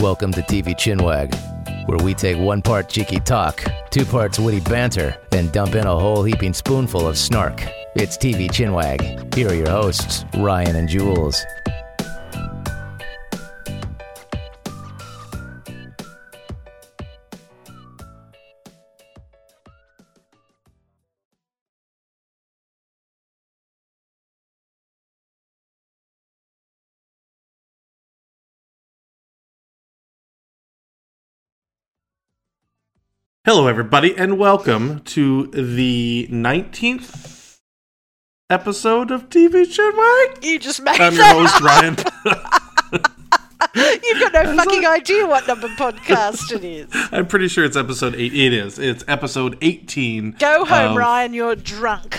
Welcome to TV Chinwag, where we take one part cheeky talk, two parts witty banter, then dump in a whole heaping spoonful of snark. It's TV Chinwag. Here are your hosts, Ryan and Jules. Hello, everybody, and welcome to the 19th episode of TV Chinwag. You just made I'm your host, Ryan. You've got no fucking idea what number podcast it is. I'm pretty sure it's episode 8. It is. It's episode 18. Go home, Ryan. You're drunk.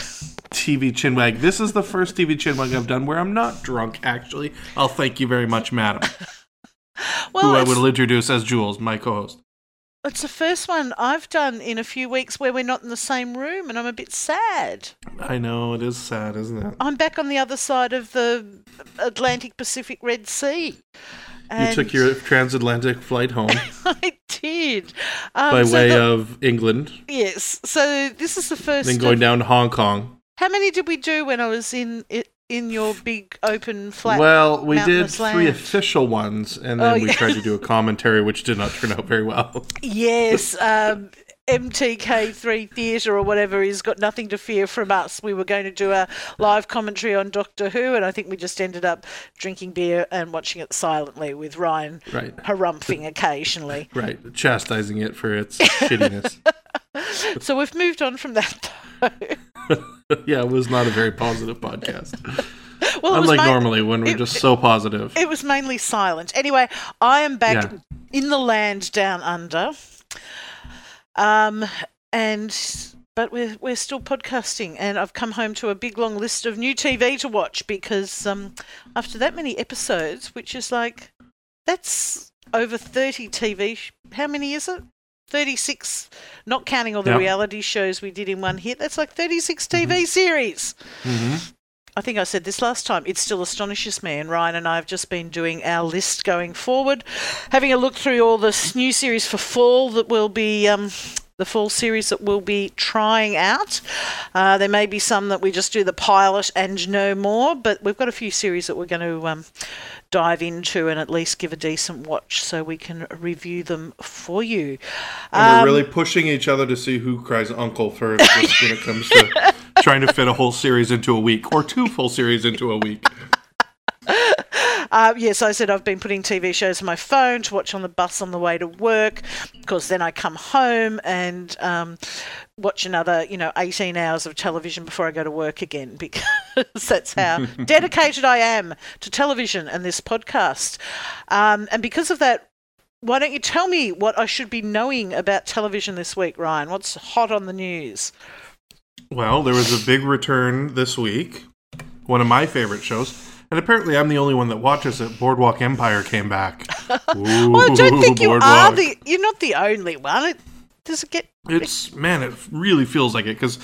TV Chinwag. This is the first TV Chinwag I've done where I'm not drunk, actually. I'll thank you very much, madam, Well, who I will introduce as Jules, my co host. It's the first one I've done in a few weeks where we're not in the same room, and I'm a bit sad. I know, it is sad, isn't it? I'm back on the other side of the Atlantic Pacific Red Sea. You took your transatlantic flight home I did. Um, by so way the- of England, Yes. So this is the first. then going of- down to Hong Kong. How many did we do when I was in in your big open flat? Well, we did mountainous three official ones, and then Oh, we yeah. tried to do a commentary, which did not turn out very well. Yes, um, MST3K Theatre or whatever has got nothing to fear from us. We were going to do a live commentary on Doctor Who, and I think we just ended up drinking beer and watching it silently with Ryan Right, harumphing occasionally. right, chastising it for its shittiness. So we've moved on from that. yeah, it was not a very positive podcast. well, Unlike ma- normally when we're it- just so positive. it was mainly silent. Anyway, I am back Yeah. in the land down under. Um, and but we're we're still podcasting, and I've come home to a big long list of new TV to watch because um, after that many episodes, which is like that's over thirty TV. sh- How many is it? Thirty six, not counting all the Yep. reality shows we did in one hit. That's like thirty six TV series. hmm I think I said this last time. It still astonishes me, and Ryan and I have just been doing our list going forward, having a look through all the new series for fall that will be um, the full series that we'll be trying out. Uh, there may be some that we just do the pilot and no more, but we've got a few series that we're going to um, dive into and at least give a decent watch so we can review them for you. And Um, we're really pushing each other to see who cries uncle first when it comes to trying to fit a whole series into a week or two full series into a week. Uh, yes, I said I've been putting TV shows on my phone to watch on the bus on the way to work, because then I come home and um, watch another, you know, 18 hours of television before I go to work again, because that's how dedicated I am to television and this podcast. Um, and because of that, why don't you tell me what I should be knowing about television this week, Ryan? What's hot on the news? Well, there was a big return this week. One of my favorite shows. And apparently, I'm the only one that watches it. Boardwalk Empire came back. Ooh, Well, I don't think you are the. You're not the only one. It, does it get It's man, it really feels like it because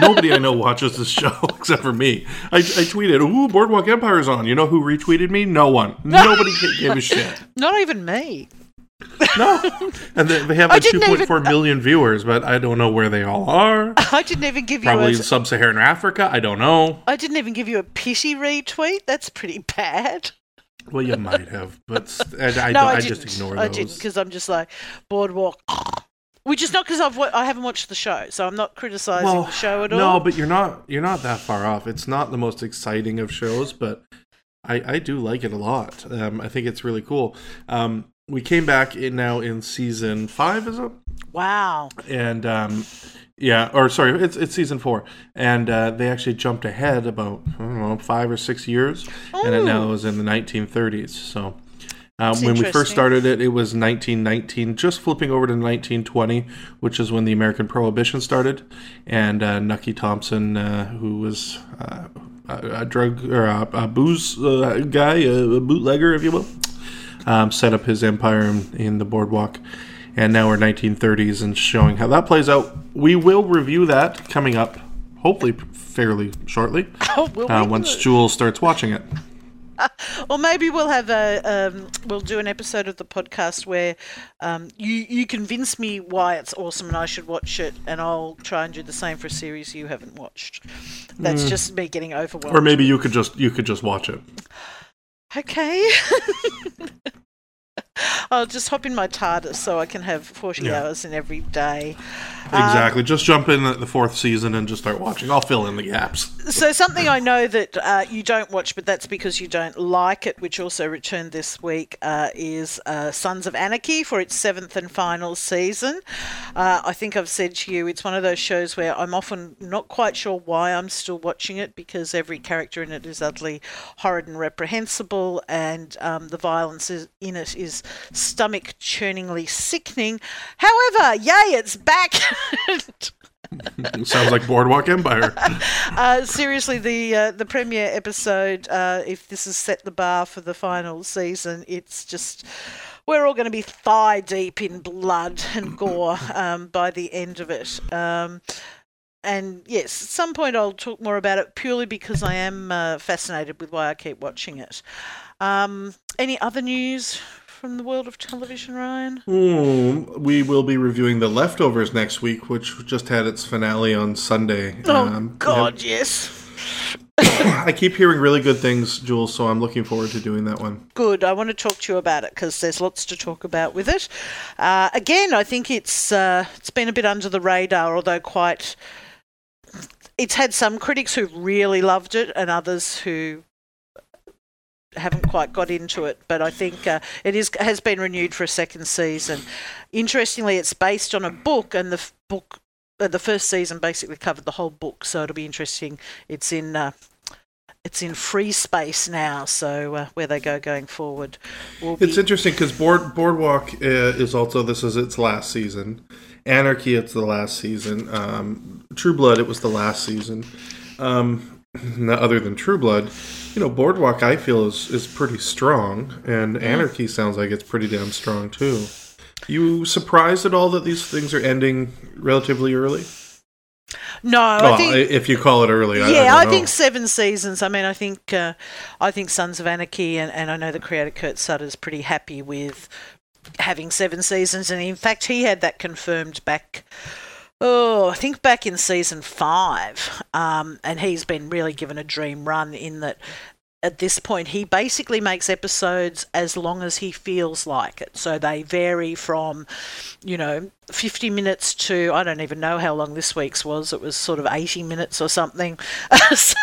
nobody I know watches this show except for me. I, I tweeted, "Ooh, Boardwalk Empire's on." You know who retweeted me? No one. Nobody gave a shit. not even me? No, and they, have like didn't 2.4 million viewers, but I don't know where they all are. I didn't even give Probably you a. sub-Saharan Africa. I don't know. I didn't even give you a pity retweet. That's pretty bad. Well, you might have, but I, I, no, I, I just ignore I those. didn't because I'm just like boardwalk. Which is not because I've I haven't watched the show, so I'm not criticizing well, the show at all. no, but you're not you're not that far off. It's not the most exciting of shows, but I, I do like it a lot. Um, I think it's really cool. Um, we came back in now in season five, is it? wow. And um, yeah, or sorry, it's it's season four, and uh, they actually jumped ahead about I don't know five or six years, and it now Ooh. is in the 1930s. So. Um, when we first started it, it was 1919, just flipping over to 1920, which is when the American Prohibition started. And uh, Nucky Thompson, uh, who was uh, a, a drug or a, a booze uh, guy, a bootlegger, if you will, um, set up his empire in, in the boardwalk. And now we're 1930s and showing how that plays out. We will review that coming up, hopefully fairly shortly, Oh, uh, once Jules starts watching it. or maybe we'll have a um, we'll do an episode of the podcast where um, you you convince me why it's awesome and I should watch it, and I'll try and do the same for a series you haven't watched. That's just me getting overwhelmed. Or maybe you could just you could just watch it. Okay. I'll just hop in my TARDIS so I can have 40 Yeah. hours in every day. Exactly. just jump in at the fourth season and just start watching. I'll fill in the gaps. So something I know that uh, you don't watch, but that's because you don't like it, which also returned this week, uh, is uh, Sons of Anarchy for its seventh and final season. Uh, I think I've said to you, it's one of those shows where I'm often not quite sure why I'm still watching it because every character in it is utterly horrid and reprehensible, and um, the violence in it is stomach churningly sickening. However, yay, it's back. Sounds like Boardwalk Empire. Uh, seriously, the uh, the premiere episode, uh, if this has set the bar for the final season, it's just we're all going to be thigh deep in blood and gore um, by the end of it. Um, and yes, at some point I'll talk more about it purely because I am uh, fascinated with why I keep watching it. Um, any other news from the world of television, Ryan? Hmm, we will be reviewing The Leftovers next week, which just had its finale on Sunday. Oh Um, God, yes. I keep hearing really good things, Jules, so I'm looking forward to doing that one. good. I want to talk to you about it because there's lots to talk about with it. Uh, again, I think it's uh, it's been a bit under the radar, although quite. It's had some critics who really loved it and others who haven't quite got into it. But I think uh, it is has been renewed for a second season. Interestingly, it's based on a book, and the f- book. Uh, the first season basically covered the whole book, so it'll be interesting. It's in uh, it's in free space now, so uh, where they go going forward will be. It's interesting because Board, Boardwalk uh, is also this is its last season. Anarchy, it's the last season. Um, True Blood, it was the last season. Um, other than True Blood, you know, Boardwalk I feel is is pretty strong, and Anarchy sounds like it's pretty damn strong too. You surprised at all that these things are ending relatively early? no, well, think if you call it early, yeah, I, I, think seven seasons. I mean, I think uh, I think Sons of Anarchy, and, and I know the creator Kurt Sutter's pretty happy with having seven seasons, and in fact, he had that confirmed back. Oh, I think back in season five, um, and he's been really given a dream run in that. At this point, he basically makes episodes as long as he feels like it. So they vary from, you know, 50 minutes to, I don't even know how long this week's was. It was sort of 80 minutes or something. so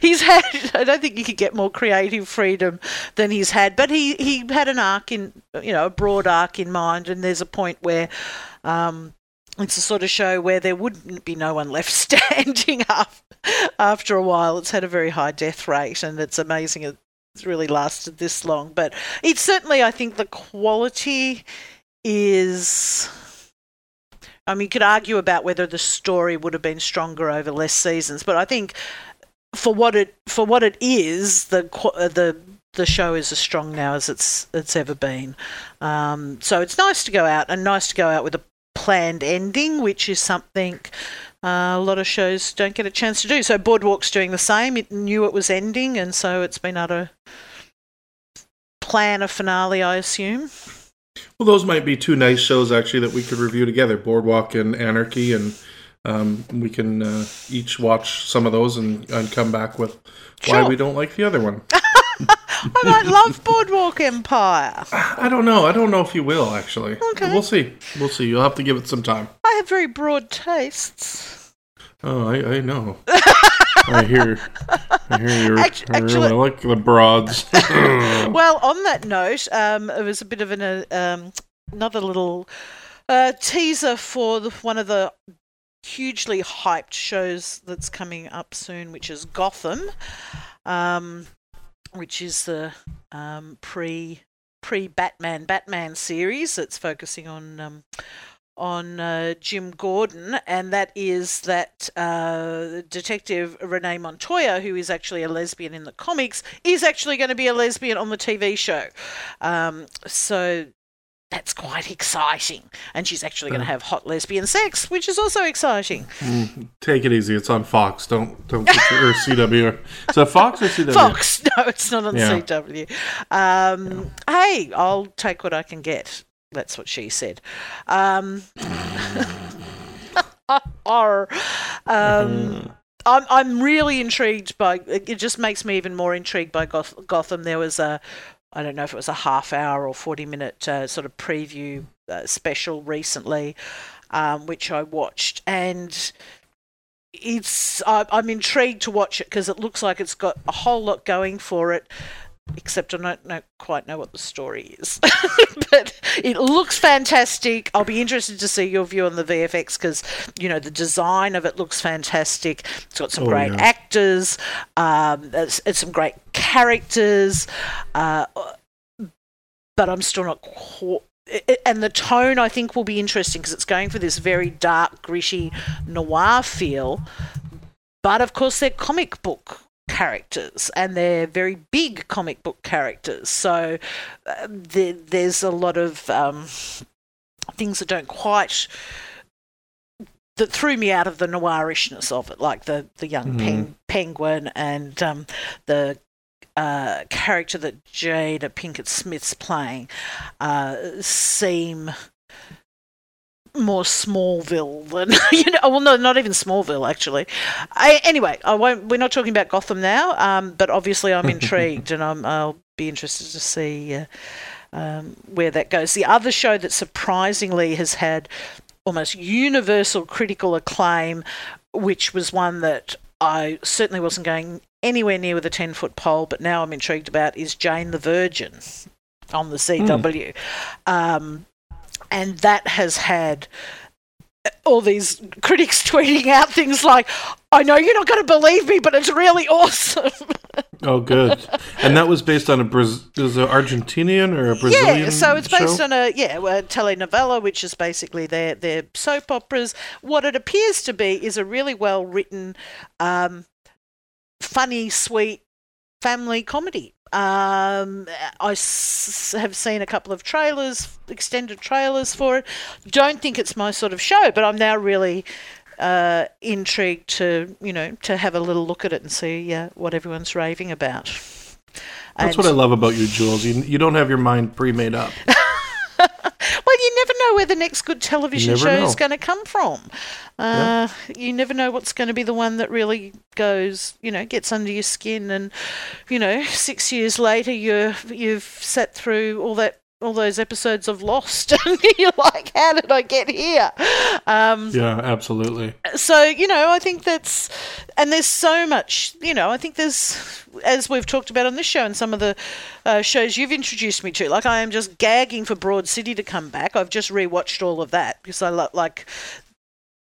he's had, I don't think you could get more creative freedom than he's had. But he, he had an arc in, you know, a broad arc in mind. And there's a point where, um, it's a sort of show where there wouldn't be no one left standing up after a while. It's had a very high death rate, and it's amazing it's really lasted this long. But it's certainly, I think, the quality is. I mean, you could argue about whether the story would have been stronger over less seasons, but I think for what it for what it is, the uh, the the show is as strong now as it's it's ever been. Um, so it's nice to go out and nice to go out with a planned ending, which is something uh, a lot of shows don't get a chance to do. So Boardwalk's doing the same. It knew it was ending, and so it's been able to plan a finale, I assume. Well, those might be two nice shows actually that we could review together: Boardwalk and Anarchy, and um, we can uh, each watch some of those and, and come back with why Sure. we don't like the other one. I might love Boardwalk Empire. I don't know. I don't know if you will actually. Okay. We'll see. We'll see. You'll have to give it some time. I have very broad tastes. Oh, I, I know. I hear. I hear you. Act- I really actually- like the broads. Well, on that note, um, it was a bit of an uh, um, another little uh, teaser for the, one of the hugely hyped shows that's coming up soon, which is Gotham, um, which is the um, pre pre Batman Batman series that's focusing on. Um, on uh, Jim Gordon, and that is that uh, Detective Renee Montoya, who is actually a lesbian in the comics, is actually going to be a lesbian on the TV show. Um, so that's quite exciting. And she's actually going to have hot lesbian sex, which is also exciting. Take it easy. It's on Fox. Don't don't get your, or CW. That Fox or CW? Fox. No, it's not on Yeah. CW. Um, Hey, I'll take what I can get. That's what she said. Um, or, um, I'm I'm really intrigued by. It just makes me even more intrigued by Goth- Gotham. There was a, I don't know if it was a half hour or forty minute uh, sort of preview uh, special recently, um, which I watched, and it's I, I'm intrigued to watch it because it looks like it's got a whole lot going for it. Except I don't know, quite know what the story is, but it looks fantastic. I'll be interested to see your view on the VFX because you know the design of it looks fantastic. It's got some Oh, great yeah. actors, um, it's, it's some great characters, uh, but I'm still not quite. And the tone, I think, will be interesting because it's going for this very dark, gritty noir feel. But of course, they're comic book characters and they're very big comic book characters. So uh, there, there's a lot of um, things that don't quite. That threw me out of the noirishness of it, like the the young pen, penguin and um, the uh, character that Jada Pinkett Smith's playing uh, seem more Smallville than you know. Well, no, not even Smallville actually. I, anyway, I won't. We're not talking about Gotham now, um, but obviously I'm intrigued, and I'm, I'll be interested to see uh, um, where that goes. The other show that surprisingly has had almost universal critical acclaim, which was one that I certainly wasn't going anywhere near with a 10 foot pole, but now I'm intrigued about, is Jane the Virgin on the CW. Um, and that has had all these critics tweeting out things like, I know you're not going to believe me, but it's really awesome. Oh, good. And that was based on a Braz- is it Argentinian or a Brazilian? Yeah, so it's based show? on a yeah a telenovela, which is basically their their soap operas. What it appears to be is a really well written, um, funny, sweet family comedy. Um, I s- have seen a couple of trailers, extended trailers for it. Don't think it's my sort of show, but I'm now really uh, intrigued to you know to have a little look at it and see uh, what everyone's raving about. That's And- what I love about you, Jules. You you don't have your mind pre-made up. Well, you know where the next good television show know. is going to come from. Uh, You never know what's going to be the one that really goes, you know, gets under your skin, and you know, six years later, you're you've sat through all that. All those episodes of Lost, and you're like, "How did I get here?" Um, Yeah, absolutely. so you know i think that's and there's so much you know i think there's as we've talked about on this show and some of the uh, shows you've introduced me to like i am just gagging for broad city to come back i've just rewatched all of that because i lo- like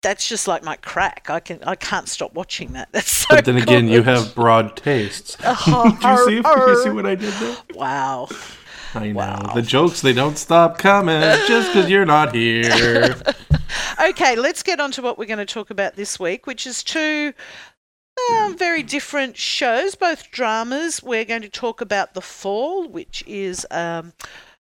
that's just like my crack i can i can't stop watching that that's so But then again, you have broad tastes. Oh, Did you see? Did you see what I did there? wow I know Wow. the jokes. They don't stop coming just because you're not here. Okay, let's get on to what we're going to talk about this week, which is two uh, very different shows, both dramas. We're going to talk about The Fall, which is. Um,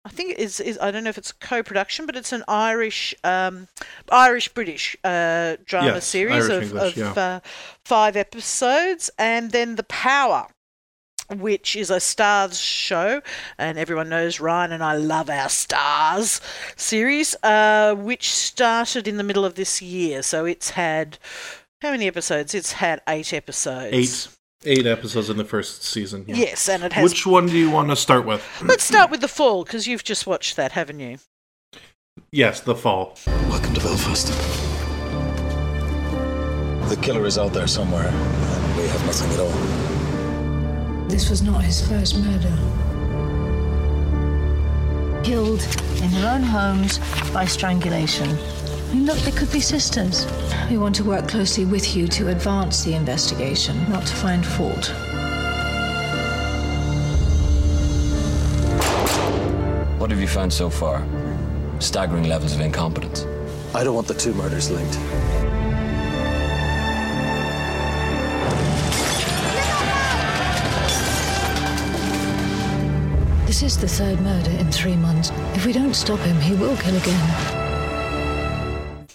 I think is, is. I don't know if it's a co-production, but it's an Irish, um, Irish British uh, drama Yes, series Irish of, English, of yeah. uh, five episodes, and then The Power, which is a Starz show, and everyone knows Ryan and I love our Starz series, uh, which started in the middle of this year. So it's had how many episodes? It's had eight episodes. Eight, eight episodes in the first season. yeah. Yes, and it has. Which one do you want to start with? Let's start with the fall because you've just watched that, haven't you? Yes, The Fall. Welcome to Belfast. The killer is out there somewhere, and we have nothing at all. This was not his first murder. killed in their own homes by strangulation. I mean, look, they could be sisters. We want to work closely with you to advance the investigation, not to find fault. What have you found so far? Staggering levels of incompetence. I don't want the two murders linked. This is the third murder in three months. If we don't stop him, he will kill again.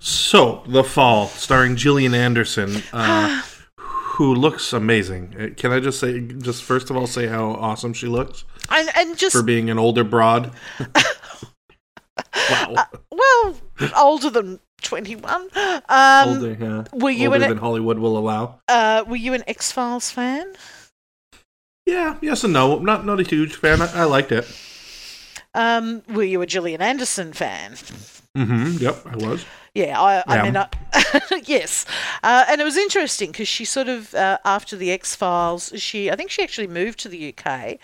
So, The Fall, starring Gillian Anderson, uh, who looks amazing. Uh, Can I just say, just first of all, say how awesome she looks And and just for being an older broad? wow. well, older than twenty one. Um, older, yeah. were you older in than Hollywood will allow. uh, were you an X Files fan? Yeah, yes and no. Not not a huge fan. I, I liked it. Um, were you a Gillian Anderson fan? Mm-hmm. Yep, I was. Yeah, I, I mean, I, yes, uh, and it was interesting because she sort of uh, after the X Files, she I think she actually moved to the UK.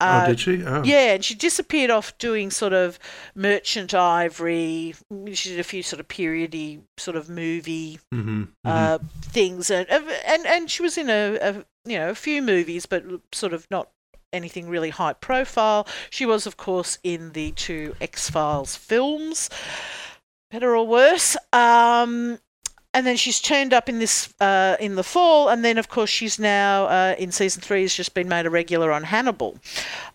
Uh, oh, did she? Oh. Yeah, and she disappeared off doing sort of merchant ivory. She did a few sort of periody sort of movie Mm-hmm. uh, things, and and and she was in a, a you know a few movies, but sort of not anything really high profile. She was, of course, in the two X Files films, better or worse. Um, and then she's turned up in this uh, in the fall, and then of course she's now uh, in season three has just been made a regular on Hannibal.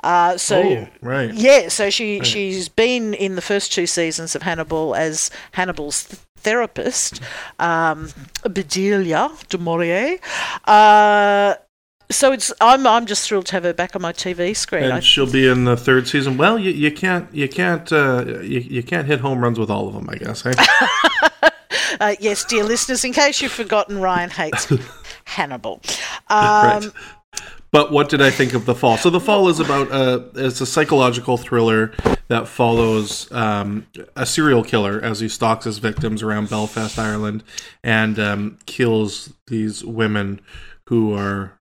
Uh, so oh, right. yeah, so she she's been in the first two seasons of Hannibal as Hannibal's th- therapist, um, Bedelia Du Maurier. Uh, so it's I'm I'm just thrilled to have her back on my TV screen. And I, she'll be in the third season. Well, you, you can't you can't uh, you, you can't hit home runs with all of them, I guess. eh? uh, yes, dear listeners, in case you've forgotten, Ryan hates Hannibal. Um, right. But what did I think of the fall? So the fall is about uh, it's a psychological thriller that follows um, a serial killer as he stalks his victims around Belfast, Ireland, and um, kills these women who are.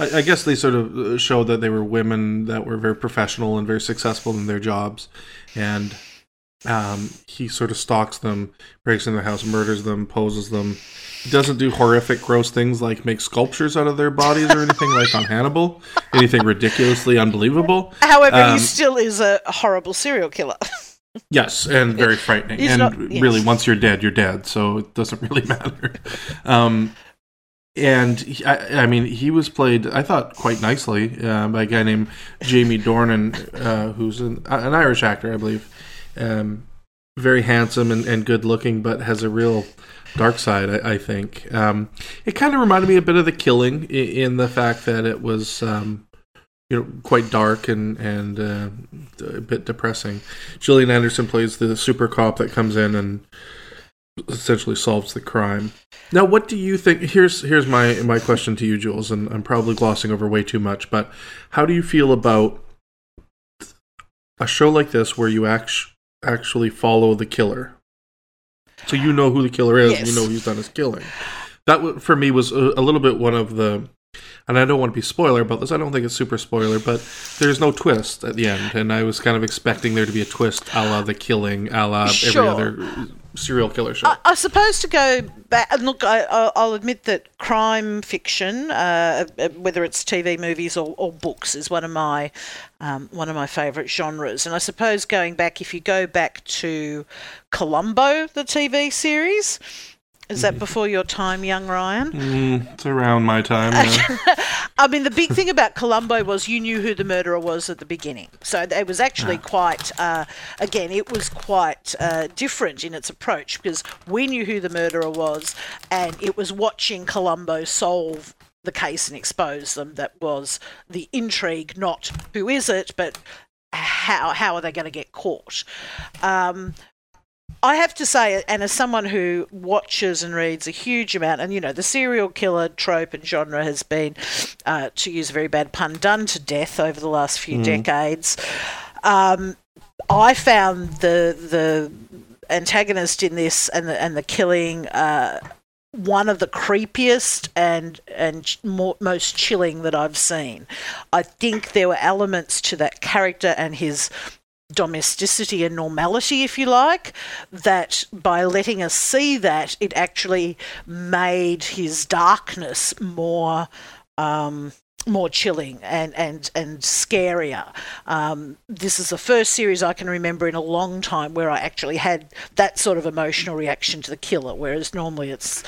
I, I guess they sort of uh, show that they were women that were very professional and very successful in their jobs, and um, he sort of stalks them, breaks into their house, murders them, poses them. He doesn't do horrific, gross things like make sculptures out of their bodies or anything like on Hannibal. Anything ridiculously unbelievable. however, Um, he still is a horrible serial killer. Yes, and very frightening. He's and not- yes. really, once you're dead, you're dead. So it doesn't really matter. Um, and he, I, I mean, he was played, I thought, quite nicely uh, by a guy named Jamie Dornan, uh, who's an, an Irish actor, I believe. Um, very handsome and, and good looking, but has a real dark side, I, I think. Um, it kind of reminded me a bit of The Killing in, in the fact that it was. Um, you know, quite dark and and uh, a bit depressing. Gillian Anderson plays the super cop that comes in and essentially solves the crime. Now, what do you think? Here's here's my my question to you, Jules, and I'm probably glossing over way too much, but how do you feel about a show like this where you act- actually follow the killer? So you know who the killer is, and you know he's done his killing. That for me was a, a little bit one of the and I don't want to be spoiler about this. I don't think it's super spoiler, but there's no twist at the end, and I was kind of expecting there to be a twist, a la The Killing, a la Sure. every other serial killer show. I, I suppose to go back look, I, I- I'll admit that crime fiction, uh, uh, whether it's TV, movies, or, or books, is one of my um, one of my favourite genres. And I suppose going back, if you go back to Columbo, the TV series, is that before your time, young Ryan? Mm, it's around my time. yeah. I mean, the big thing about Columbo was you knew who the murderer was at the beginning. So it was actually quite, uh, again, it was quite uh, different in its approach because we knew who the murderer was, and it was watching Columbo solve the case and expose them that was the intrigue, not who is it, but how how are they going to get caught. Um, I have to say, and as someone who watches and reads a huge amount, and you know, the serial killer trope and genre has been, uh, to use a very bad pun, done to death over the last few decades. Um, I found the the antagonist in this and the and the killing uh, one of the creepiest and and more, most chilling that I've seen. I think there were elements to that character and his domesticity and normality, if you like, that by letting us see that, it actually made his darkness more. Um, more chilling and and and scarier. Um, this is the first series I can remember in a long time where I actually had that sort of emotional reaction to the killer, whereas normally it's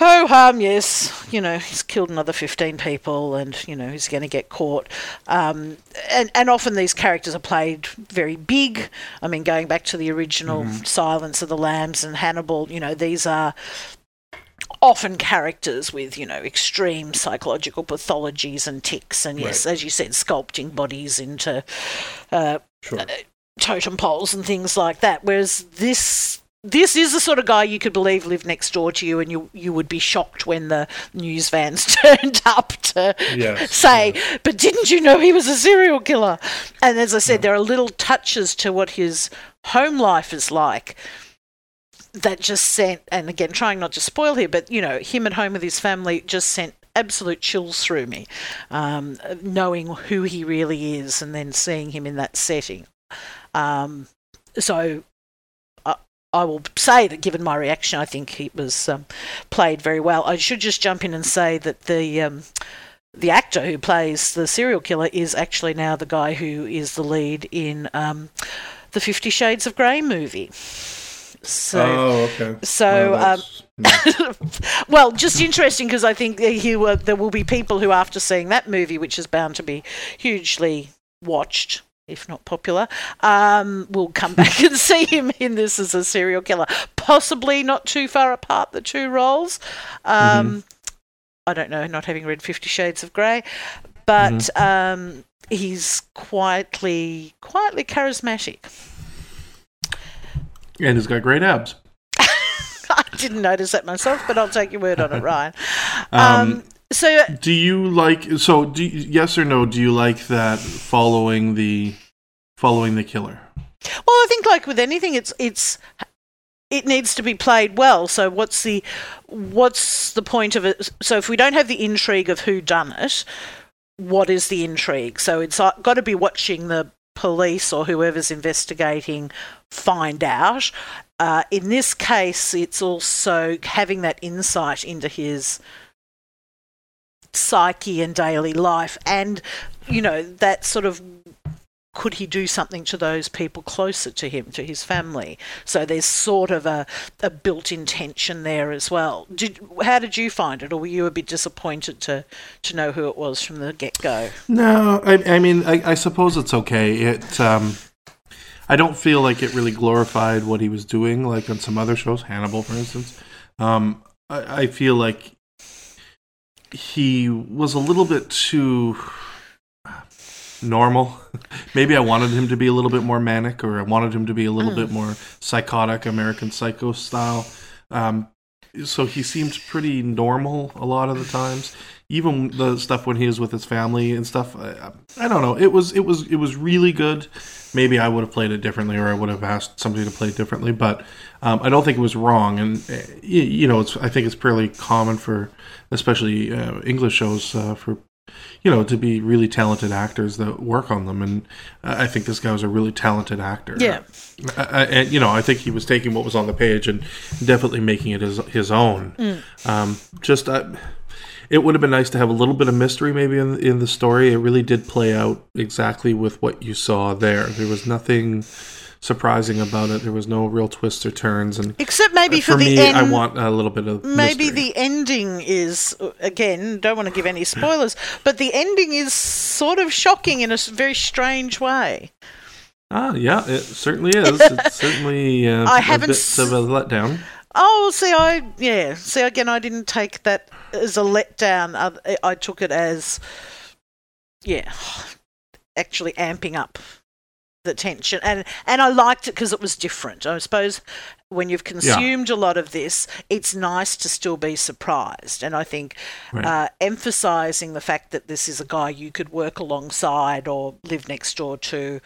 ho hum, yes, you know, he's killed another 15 people and, you know, he's going to get caught. Um, and, and often these characters are played very big. I mean, going back to the original Silence of the Lambs and Hannibal, you know, these are often characters with, you know, extreme psychological pathologies and tics, and yes, as you said, sculpting bodies into uh, uh, totem poles and things like that. Whereas this this is the sort of guy you could believe lived next door to you, and you you would be shocked when the news vans turned up to Yes, say, "But didn't you know he was a serial killer?" And as I said, there are little touches to what his home life is like that just sent, and again, trying not to spoil here, but you know, him at home with his family just sent absolute chills through me, um, knowing who he really is, and then seeing him in that setting. Um, so. I will say that, given my reaction, I think it was um, played very well. I should just jump in and say that the um, the actor who plays the serial killer is actually now the guy who is the lead in um, the Fifty Shades of Grey movie. So, oh, okay. so, Well, that's- well, just interesting because I think there will be people who, after seeing that movie, which is bound to be hugely watched, if not popular, um, will come back and see him in this as a serial killer. Possibly not too far apart, the two roles. Um, I don't know, not having read Fifty Shades of Grey, but um, he's quietly, quietly charismatic. and he's got great abs. I didn't notice that myself, but I'll take your word on it, Ryan. Um, Um, so Do you like so? Do you, yes or no? Do you like that following the following the killer? Well, I think like with anything, it's it's it needs to be played well. So what's the what's the point of it? So if we don't have the intrigue of who done it, what is the intrigue? So it's got to be watching the police or whoever's investigating find out. Uh, in this case, it's also having that insight into his psyche and daily life, and you know that sort of could he do something to those people closer to him, to his family? So there's sort of a, a built-in tension there as well. Did, how did you find it, or were you a bit disappointed to to know who it was from the get-go? No, I, I mean, I, I suppose it's okay. It, um, I don't feel like it really glorified what he was doing, like on some other shows, Hannibal, for instance. Um, I, I feel like he was a little bit too normal. Maybe I wanted him to be a little bit more manic, or I wanted him to be a little bit more psychotic, American Psycho style. Um, so he seemed pretty normal a lot of the times. Even the stuff when he was with his family and stuff. I, I don't know. It was it was it was really good. Maybe I would have played it differently, or I would have asked somebody to play it differently. But um, I don't think it was wrong. And uh, you, you know, it's I think it's fairly common for, especially uh, English shows, uh, for you know, to be really talented actors that work on them. And I think this guy was a really talented actor. Yeah. I, I, and you know, I think he was taking what was on the page and definitely making it his his own. Um, just, uh, it would have been nice to have a little bit of mystery maybe in in the story. It really did play out exactly with what you saw there. There was nothing surprising about it. There was no real twists or turns. And Except maybe for, for the me, end. I want a little bit of Maybe mystery. the ending is again. Don't want to give any spoilers, but the ending is sort of shocking in a very strange way. ah yeah, it certainly is. It's certainly uh, I a haven't bit s- of a letdown. Oh, see, I yeah. See, again, I didn't take that as a letdown. I, I took it as yeah, actually amping up the tension, and and I liked it because it was different. I suppose when you've consumed a lot of this, it's nice to still be surprised, and I think Right. uh, emphasizing the fact that this is a guy you could work alongside or live next door to.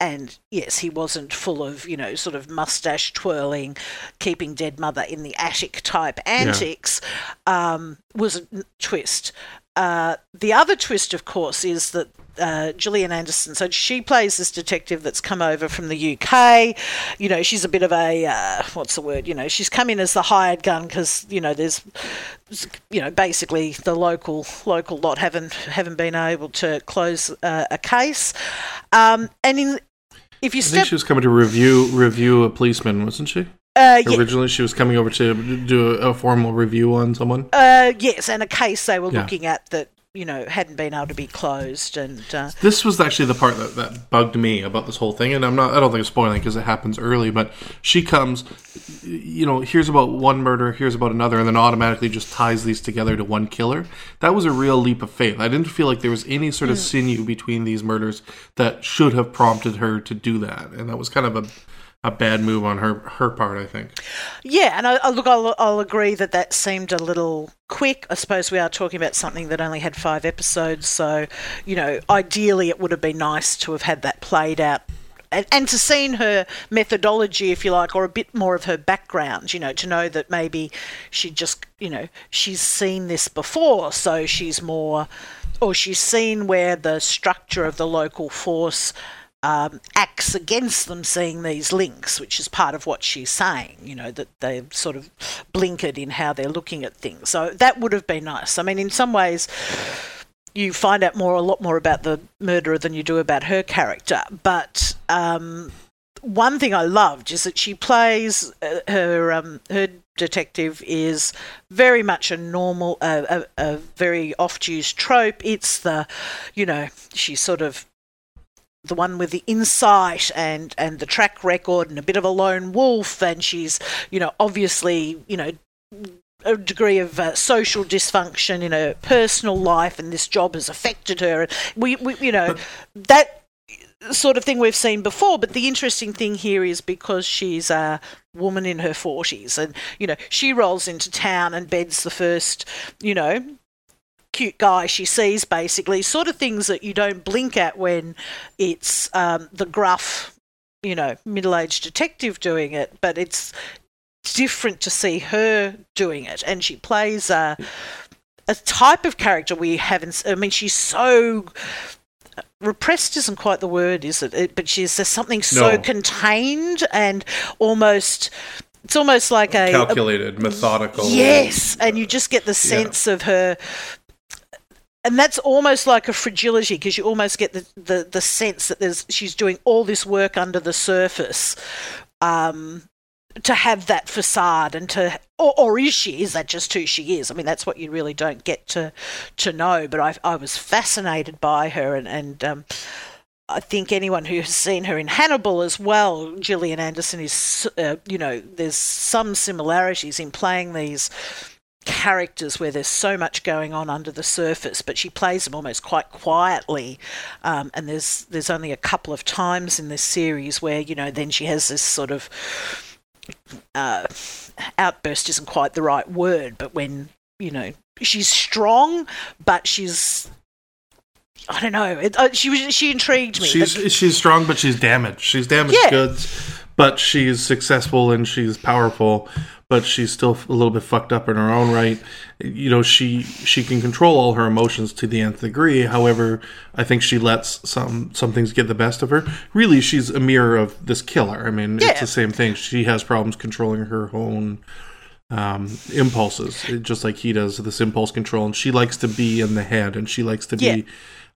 And yes, he wasn't full of, you know, sort of mustache twirling, keeping dead mother in the attic type antics, um, was a twist. Uh, the other twist, of course, is that uh, Gillian Anderson, so she plays this detective that's come over from the UK. You know, she's a bit of a, uh, what's the word? You know, she's come in as the hired gun because, you know, there's you know, basically the local local lot haven't haven't been able to close uh, a case, um, and in if you I think she was coming to review review a policeman, wasn't she? Uh, yeah. Originally, she was coming over to do a, a formal review on someone. Uh, yes, and a case they were Yeah. looking at that you know hadn't been able to be closed, and uh, This was actually the part that, that bugged me about this whole thing, and I'm not. I don't think it's spoiling because it happens early. But she comes, you know, hears about one murder, hears about another, and then automatically just ties these together to one killer. That was a real leap of faith. I didn't feel like there was any sort of sinew between these murders that should have prompted her to do that, and that was kind of a a bad move on her her part. I think. yeah, and I, I look, I'll, I'll agree that that seemed a little quick. I suppose we are talking about something that only had five episodes, so you know, ideally it would have been nice to have had that played out. And, and to seen her methodology, if you like, or a bit more of her background, you know, to know that maybe she just, you know, she's seen this before, so she's more, or she's seen where the structure of the local force um, acts against them seeing these links, which is part of what she's saying, you know, that they're sort of blinkered in how they're looking at things. So that would have been nice. I mean, in some ways, you find out more, a lot more about the murderer than you do about her character. But um, one thing I loved is that she plays uh, her um, her detective is very much a normal, uh, a, a very oft used trope. It's the, you know, she's sort of the one with the insight and and the track record and a bit of a lone wolf. And she's you know obviously you know a degree of uh, social dysfunction in her personal life and this job has affected her. We, we you know that sort of thing we've seen before. But the interesting thing here is because she's a woman in her 40s and you know she rolls into town and beds the first you know cute guy she sees, basically, sort of things that you don't blink at when it's um, the gruff, you know, middle aged detective doing it, but it's different to see her doing it. And she plays a, a type of character we haven't, I mean, she's so. Repressed isn't quite the word, is it? it but she's there's something so No. contained and almost it's almost like a, a Calculated, methodical. Yes, and you just get the sense of her. And that's almost like a fragility because you almost get the, the, the sense that there's she's doing all this work under the surface um, to have that facade and to or, or is she? Is that just who she is? I mean that's what you really don't get to to know but i, I was fascinated by her and, and um, I think anyone who has seen her in Hannibal as well, Gillian Anderson is, uh, you know, there's some similarities in playing these characters where there's so much going on under the surface, but she plays them almost quite quietly. Um, and there's there's only a couple of times in this series where you know then she has this sort of uh, outburst isn't quite the right word, but when you know she's strong, but she's I don't know. It, uh, she was she intrigued me. She's she's strong, but she's damaged. She's damaged Yeah. goods, but she's successful and she's powerful. But she's still a little bit fucked up in her own right. You know, she she can control all her emotions to the nth degree. However, I think she lets some some things get the best of her. Really, she's a mirror of this killer. I mean, Yeah. it's the same thing. She has problems controlling her own um, impulses, just like he does. This impulse control, and she likes to be in the head, and she likes to be Yeah.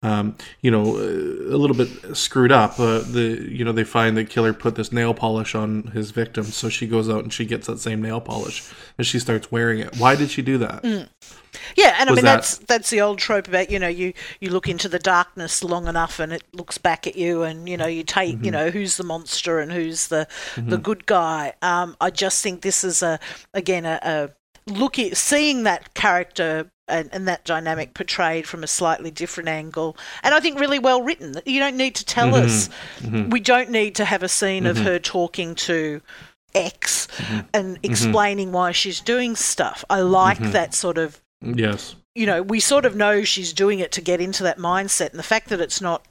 Um, you know, a little bit screwed up. Uh, the you know they find the killer put this nail polish on his victim, so she goes out and she gets that same nail polish and she starts wearing it. Why did she do that? Yeah, and I mean that- that's that's the old trope about you know you you look into the darkness long enough and it looks back at you and you know you take Mm-hmm. you know who's the monster and who's the the good guy. Um, I just think this is a again a, a looking seeing that character. And, and that dynamic portrayed from a slightly different angle, and I think really well written. You don't need to tell Mm-hmm. us. We don't need to have a scene of her talking to X Mm-hmm. and explaining why she's doing stuff. I like Mm-hmm. that sort of Yes, you know, we sort of know she's doing it to get into that mindset, and the fact that it's not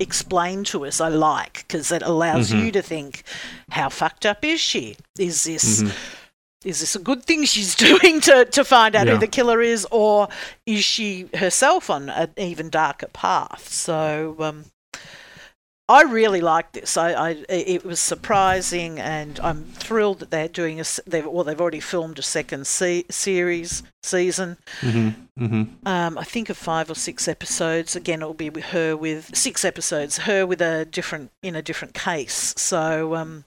explained to us, I like because it allows Mm-hmm. you to think, how fucked up is she? Is this is this a good thing she's doing to to find out Yeah. who the killer is, or is she herself on an even darker path? So. Um, I really like this. I, I it was surprising, and I'm thrilled that they're doing a. They've well, they've already filmed a second se- series season. hmm Um, I think of five or six episodes. Again, it'll be with her with six episodes. Her with a different in a different case. So um,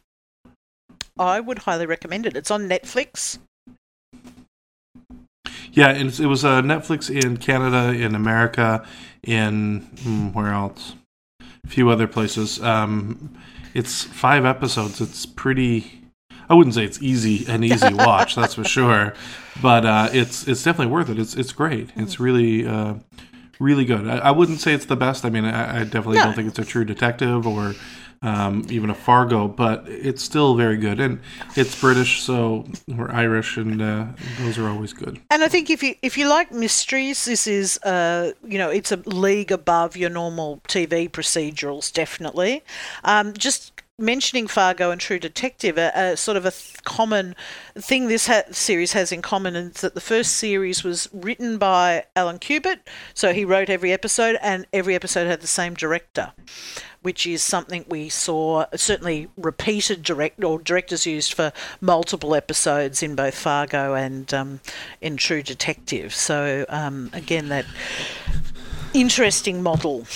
I would highly recommend it. It's on Netflix. Yeah, it, it was uh, Netflix in Canada, in America, in hmm, where else? A few other places. Um, it's five episodes. It's pretty. I wouldn't say it's easy an easy watch, that's for sure, but uh, it's it's definitely worth it. It's it's great. It's really uh, really good. I, I wouldn't say it's the best. I mean, I, I definitely No. don't think it's a true detective or um, even a Fargo, but it's still very good. And it's British, so we're Irish, and uh, those are always good. And I think if you if you like mysteries, this is uh you know it's a league above your normal TV procedurals. Definitely, um, just mentioning Fargo and True Detective, a, a sort of a th- common thing this ha- series has in common is that the first series was written by Alan Cubitt, so he wrote every episode, and every episode had the same director. Which is something we saw certainly repeated direct or directors used for multiple episodes in both Fargo and um, in True Detective. So um, again, that interesting model.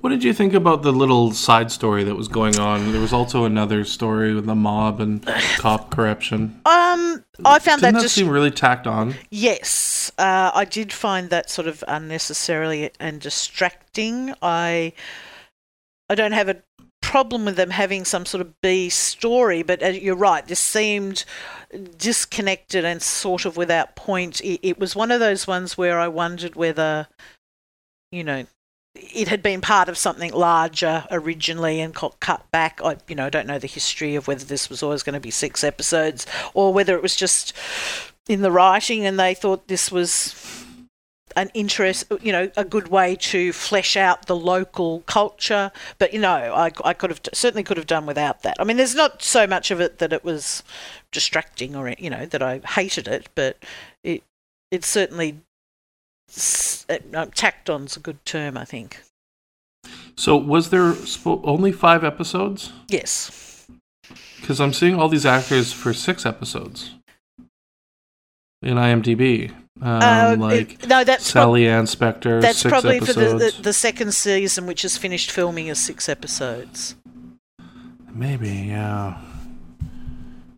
What did you think about the little side story that was going on? There was also another story with the mob and cop corruption. Um, I found Didn't that that just seem really tacked on? Yes, uh, I did find that sort of unnecessarily and distracting. I I don't have a problem with them having some sort of B story, but uh, you're right. This seemed disconnected and sort of without point. It, it was one of those ones where I wondered whether, you know. It had been part of something larger originally and got cut back. I, you know, I don't know the history of whether this was always going to be six episodes or whether it was just in the writing and they thought this was an interest you know a good way to flesh out the local culture but you know I, I could have certainly could have done without that i mean there's not so much of it that it was distracting or you know that i hated it but it it certainly uh, tacked on's a good term i think So was there only five episodes? yes Because I'm seeing all these actors for six episodes in IMDb. Um, Uh, like no that's prob- Sally Ann Spector, that's probably episodes. for the, the, the second season which is finished filming as six episodes Maybe, yeah.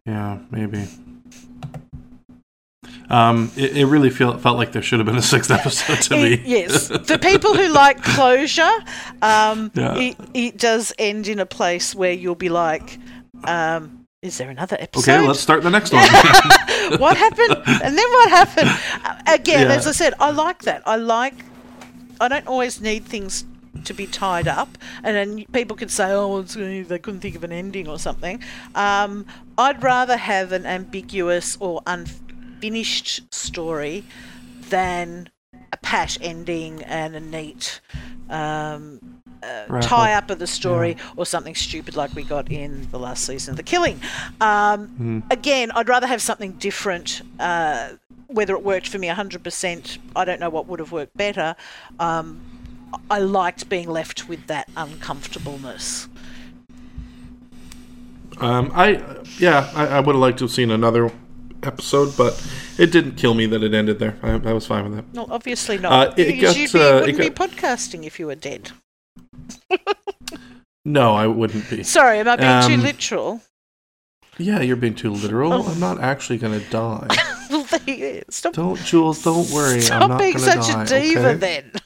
Yeah, maybe. Um, it, it really feel, felt like there should have been a sixth episode to It- me. yes, for people who like closure, um, Yeah. it, it does end in a place where you'll be like, um, "Is there another episode? okay, let's start the next one. what happened? And then what happened? Uh, Again, Yeah. as I said, I like that. I like. I don't always need things to be tied up, and then people could say, "Oh, it's, uh, they couldn't think of an ending or something." Um, I'd rather have an ambiguous or unfinished story than a pat ending and a neat um, uh, Wrap tie up. of the story or something stupid like we got in the last season of The Killing. Um, Again, I'd rather have something different. Uh, whether it worked for me 100%, I don't know what would have worked better. Um, I liked being left with that uncomfortableness. Um, I yeah, I, I would have liked to have seen another episode, but it didn't kill me that it ended there. I, I was fine with that. Well, obviously Uh, not. it because got, you'd be, uh, it wouldn't be got- podcasting if you were dead. No, I wouldn't be. Sorry, am I being too Um, literal? Yeah, you're being too literal. Oh. I'm not actually gonna die. Well, there you. Stop, Don't, Jules. Don't worry. stop I'm not being such die. a diva okay? then.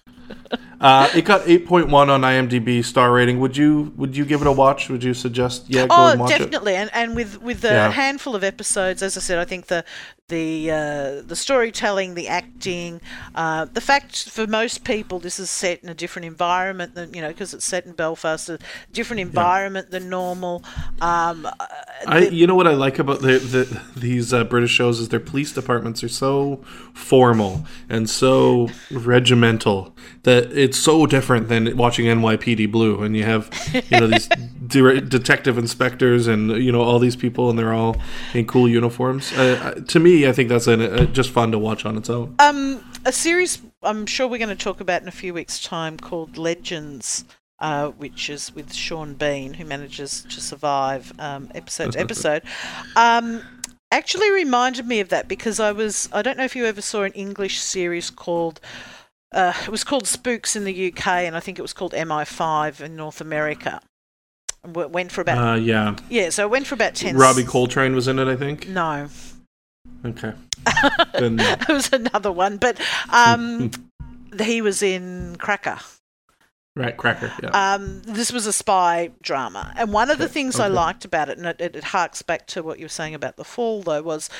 Uh, it got 8.1 on IMDb star rating. Would you would you give it a watch? Would you suggest yeah go Oh, and watch it? definitely, and and with with a Yeah. handful of episodes, as I said, I think the the uh, the storytelling, the acting, uh, the fact for most people this is set in a different environment than you know because it's set in Belfast, a different environment than normal. Um, uh, I, the- you know what I like about the, the these uh, British shows is their police departments are so formal and so regimental that it's so different than watching NYPD Blue and you have you know these de- detective inspectors and you know all these people and they're all in cool uniforms. Uh, uh, to me, I think that's an, uh, just fun to watch on its own. um, a series I'm sure we're going to talk about in a few weeks' time called Legends. Uh, which is with Sean Bean, who manages to survive um, episode to episode. Um, actually reminded me of that because I was I don't know if you ever saw an English series called uh, it was called Spooks in the UK and I think it was called MI5 in North America. W- Went for about Uh, yeah. yeah, so it went for about ten. Robbie Coltrane was in it, I think. No, Okay. then it was another one, but um, he was in Cracker. Right, Cracker. Yeah. Um, this was a spy drama, and one of the Okay, things I liked about it, and it, it, it harks back to what you were saying about the fall, though, was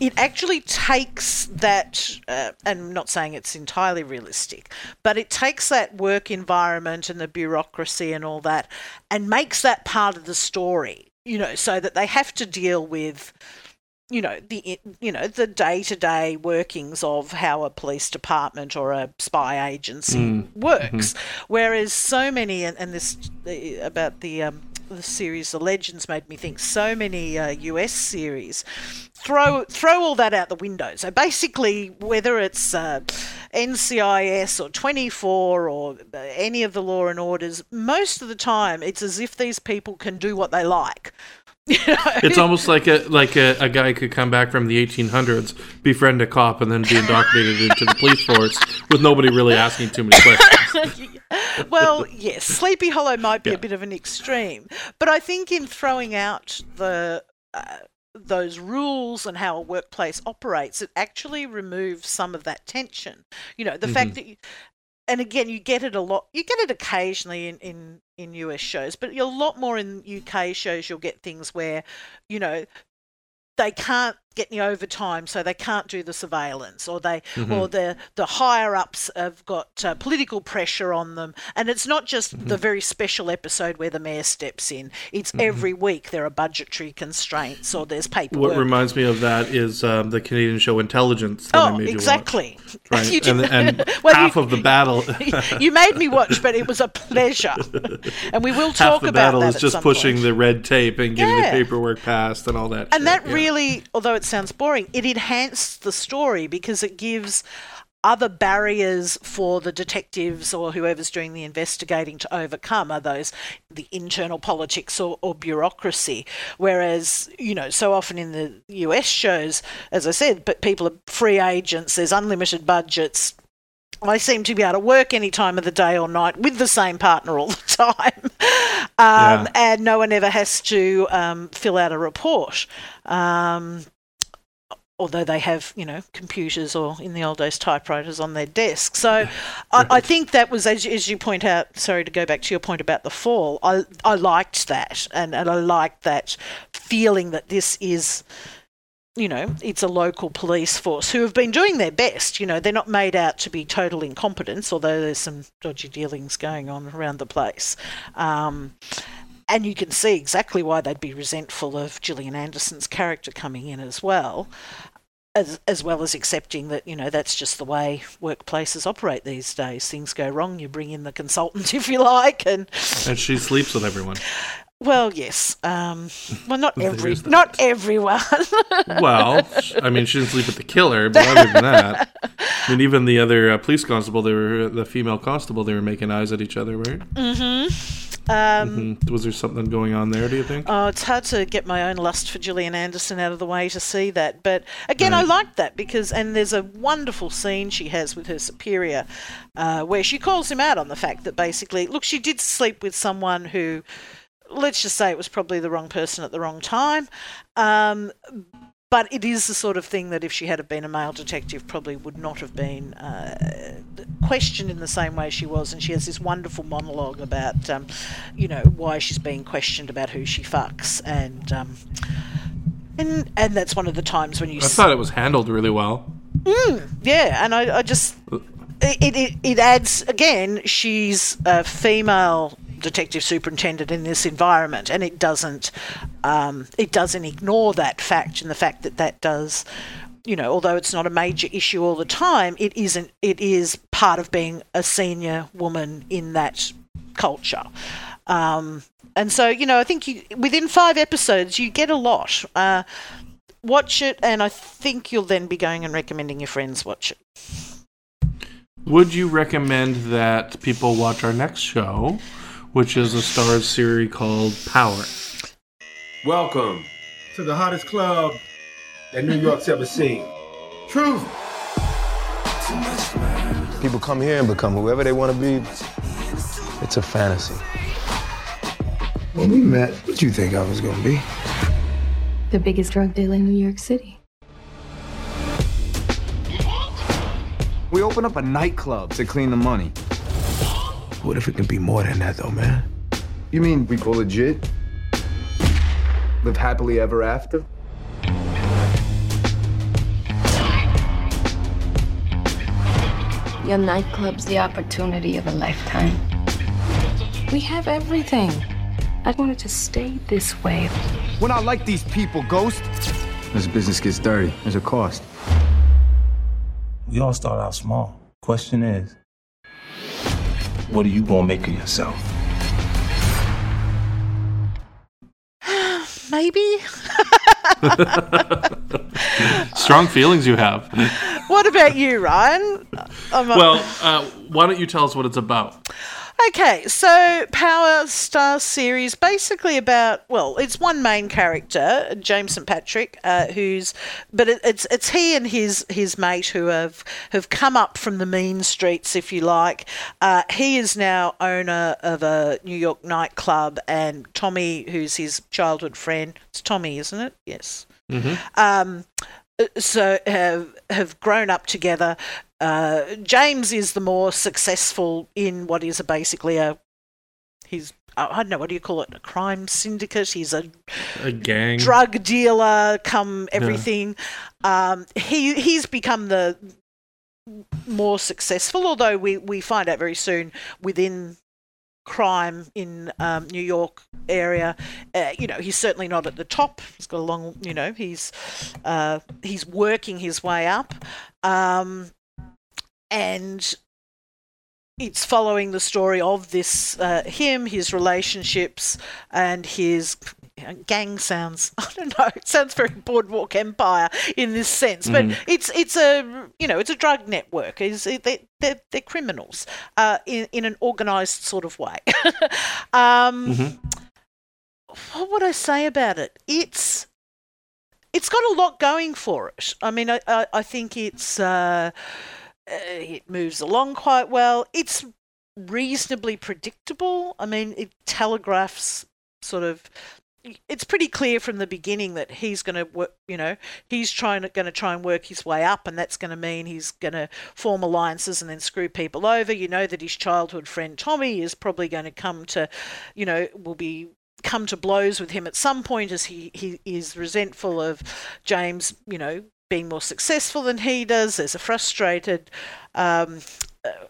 it actually takes that, uh, and I'm not saying it's entirely realistic, but it takes that work environment and the bureaucracy and all that, and makes that part of the story. You know, so that they have to deal with you know the you know the day to day workings of how a police department or a spy agency Mm. works. Whereas so many and, and this about the um, the series The Legends made me think so many uh, US series throw throw all that out the window. So basically, whether it's uh, NCIS or 24 or uh, any of the Law and Orders, most of the time it's as if these people can do what they like. It's almost like a like a, a guy could come back from the 1800s, befriend a cop, and then be indoctrinated into the police force with nobody really asking too many questions. well, yes, Sleepy Hollow might be Yeah. a bit of an extreme, but I think in throwing out the uh, those rules and how a workplace operates, it actually removes some of that tension. You know, the fact that, you, and again, you get it a lot. You get it occasionally in in in US shows, but a lot more in UK shows. You'll get things where, you know, they can't get any overtime, so they can't do the surveillance, or they or the the higher ups have got uh, political pressure on them, and it's not just the very special episode where the mayor steps in. It's every week there are budgetary constraints, or there's paperwork. What reminds me of that is um, the Canadian show Intelligence. That I oh, you watch, exactly. right? You and did- and Well, half you- of the battle, you made me watch, but it was a pleasure, and we will talk half the about battle that is just pushing point. the red tape and getting Yeah. the paperwork passed and all that. and shit, that yeah. really although it sounds boring it enhanced the story because it gives other barriers for the detectives or whoever's doing the investigating to overcome are those the internal politics or, or bureaucracy whereas you know so often in the us shows as i said but people are free agents there's unlimited budgets I seem to be able to work any time of the day or night with the same partner all the time. Um, Yeah. And no one ever has to um, fill out a report. Um, although they have, you know, computers or in the old days typewriters on their desk. So I, I think that was, as, as you point out, sorry to go back to your point about the fall, I, I liked that. And, and I liked that feeling that this is you know, it's a local police force who have been doing their best. You know, they're not made out to be total incompetence, although there's some dodgy dealings going on around the place. Um, and you can see exactly why they'd be resentful of Gillian Anderson's character coming in as well. As, as well as accepting that you know that's just the way workplaces operate these days. Things go wrong, you bring in the consultant if you like, and and she sleeps with everyone. well, yes, um, well not every, not everyone. Well, I mean, she didn't sleep with the killer, but other than that, I mean, even the other uh, police constable, they were the female constable, they were making eyes at each other, right? Um, Mhm. Was there something going on there? Do you think? Oh, it's hard to get my own lust for Gillian Anderson out of the way to see that. But again, I Right. like that because, and there's a wonderful scene she has with her superior uh, where she calls him out on the fact that basically, look, she did sleep with someone who, let's just say it was probably the wrong person at the wrong time. Um, but it is the sort of thing that if she had been a male detective, probably would not have been uh, questioned in the same way she was. And she has this wonderful monologue about, um, you know, why she's being questioned about who she fucks, and um, and and that's one of the times when you I s- thought it was handled really well. yeah, and I, I just it, it it adds again. She's a female detective superintendent in this environment, and it doesn't um, it doesn't ignore that fact and the fact that that does. You know, although it's not a major issue all the time, it isn't. It is part of being a senior woman in that culture. Um, and so, you know, I think you, within five episodes, you get a lot. Uh, watch it, and I think you'll then be going and recommending your friends watch it. Would you recommend that people watch our next show, which is a Starz series called Power? Welcome to the hottest club that New York's ever seen. Truth. People come here and become whoever they want to be. It's a fantasy. When we met, what you think I was gonna be? The biggest drug dealer in New York City. We open up a nightclub to clean the money. What if it can be more than that, though, man? You mean we go legit? Live happily ever after? Your nightclub's the opportunity of a lifetime. We have everything. I want it to stay this way. We're not like these people, Ghost. This business gets dirty. There's a cost. We all start out small. Question is, what are you gonna make of yourself? Maybe. Strong feelings you have. what about you, Ryan? I'm a- Well, uh, why don't you tell us what it's about? Okay, so Power Star series basically about well, it's one main character, James St Patrick, uh, who's but it, it's it's he and his his mate who have have come up from the mean streets, if you like. Uh, he is now owner of a New York nightclub, and Tommy, who's his childhood friend, it's Tommy, isn't it? Yes. Um, so have have grown up together. Uh, James is the more successful in what is a basically a he's I don't know what do you call it a crime syndicate. He's a A gang. drug dealer, come everything. Um, he he's become the more successful, although we we find out very soon within crime in um, New York area. Uh, you know, he's certainly not at the top. He's got a long, you know, he's uh, he's working his way up, um, and it's following the story of this uh, him, his relationships, and his gang sounds I don't know it sounds very boardwalk empire in this sense but Mhm. it's it's a you know it's a drug network is they they're, they're criminals uh, in in an organized sort of way. Um Mhm. what would I say about it? It's it's got a lot going for it. I mean I I, I think it's uh, uh, it moves along quite well. It's reasonably predictable. I mean it telegraphs sort of it's pretty clear from the beginning that he's going to work you know he's trying to going to try and work his way up and that's going to mean he's going to form alliances and then screw people over. You know that his childhood friend Tommy is probably going to come to you know will be come to blows with him at some point as he he is resentful of James you know being more successful than he does there's a frustrated um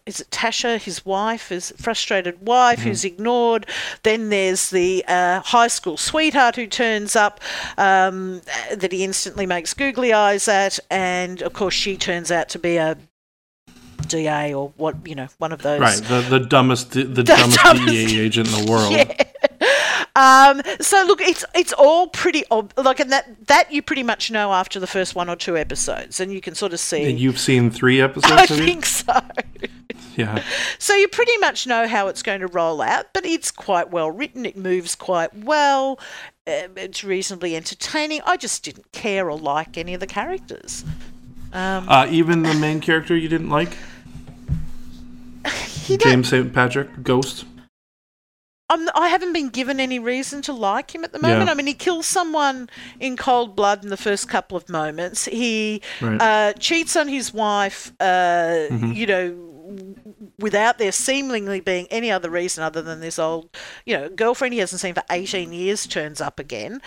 is it Tasha, his wife, his frustrated wife who's ignored. Then there's the uh, high school sweetheart who turns up um, that he instantly makes googly eyes at, and of course she turns out to be a DA or what you know, one of those. Right, the, the dumbest the dumbest dumbest- DEA agent in the world. Yeah. Um, so look, it's it's all pretty ob- like, and that that you pretty much know after the first one or two episodes, and you can sort of see. And you've seen three episodes, I think so. Yeah. So you pretty much know how it's going to roll out, but it's quite well written. It moves quite well. Um, it's reasonably entertaining. I just didn't care or like any of the characters. Um, Uh, even the main character you didn't like? James St. Patrick, Ghost. I'm, I haven't been given any reason to like him at the moment. Yeah. I mean, he kills someone in cold blood in the first couple of moments. He Right. uh, cheats on his wife, uh, Mhm. you know, without there seemingly being any other reason other than this old, you know, girlfriend he hasn't seen for 18 years turns up again.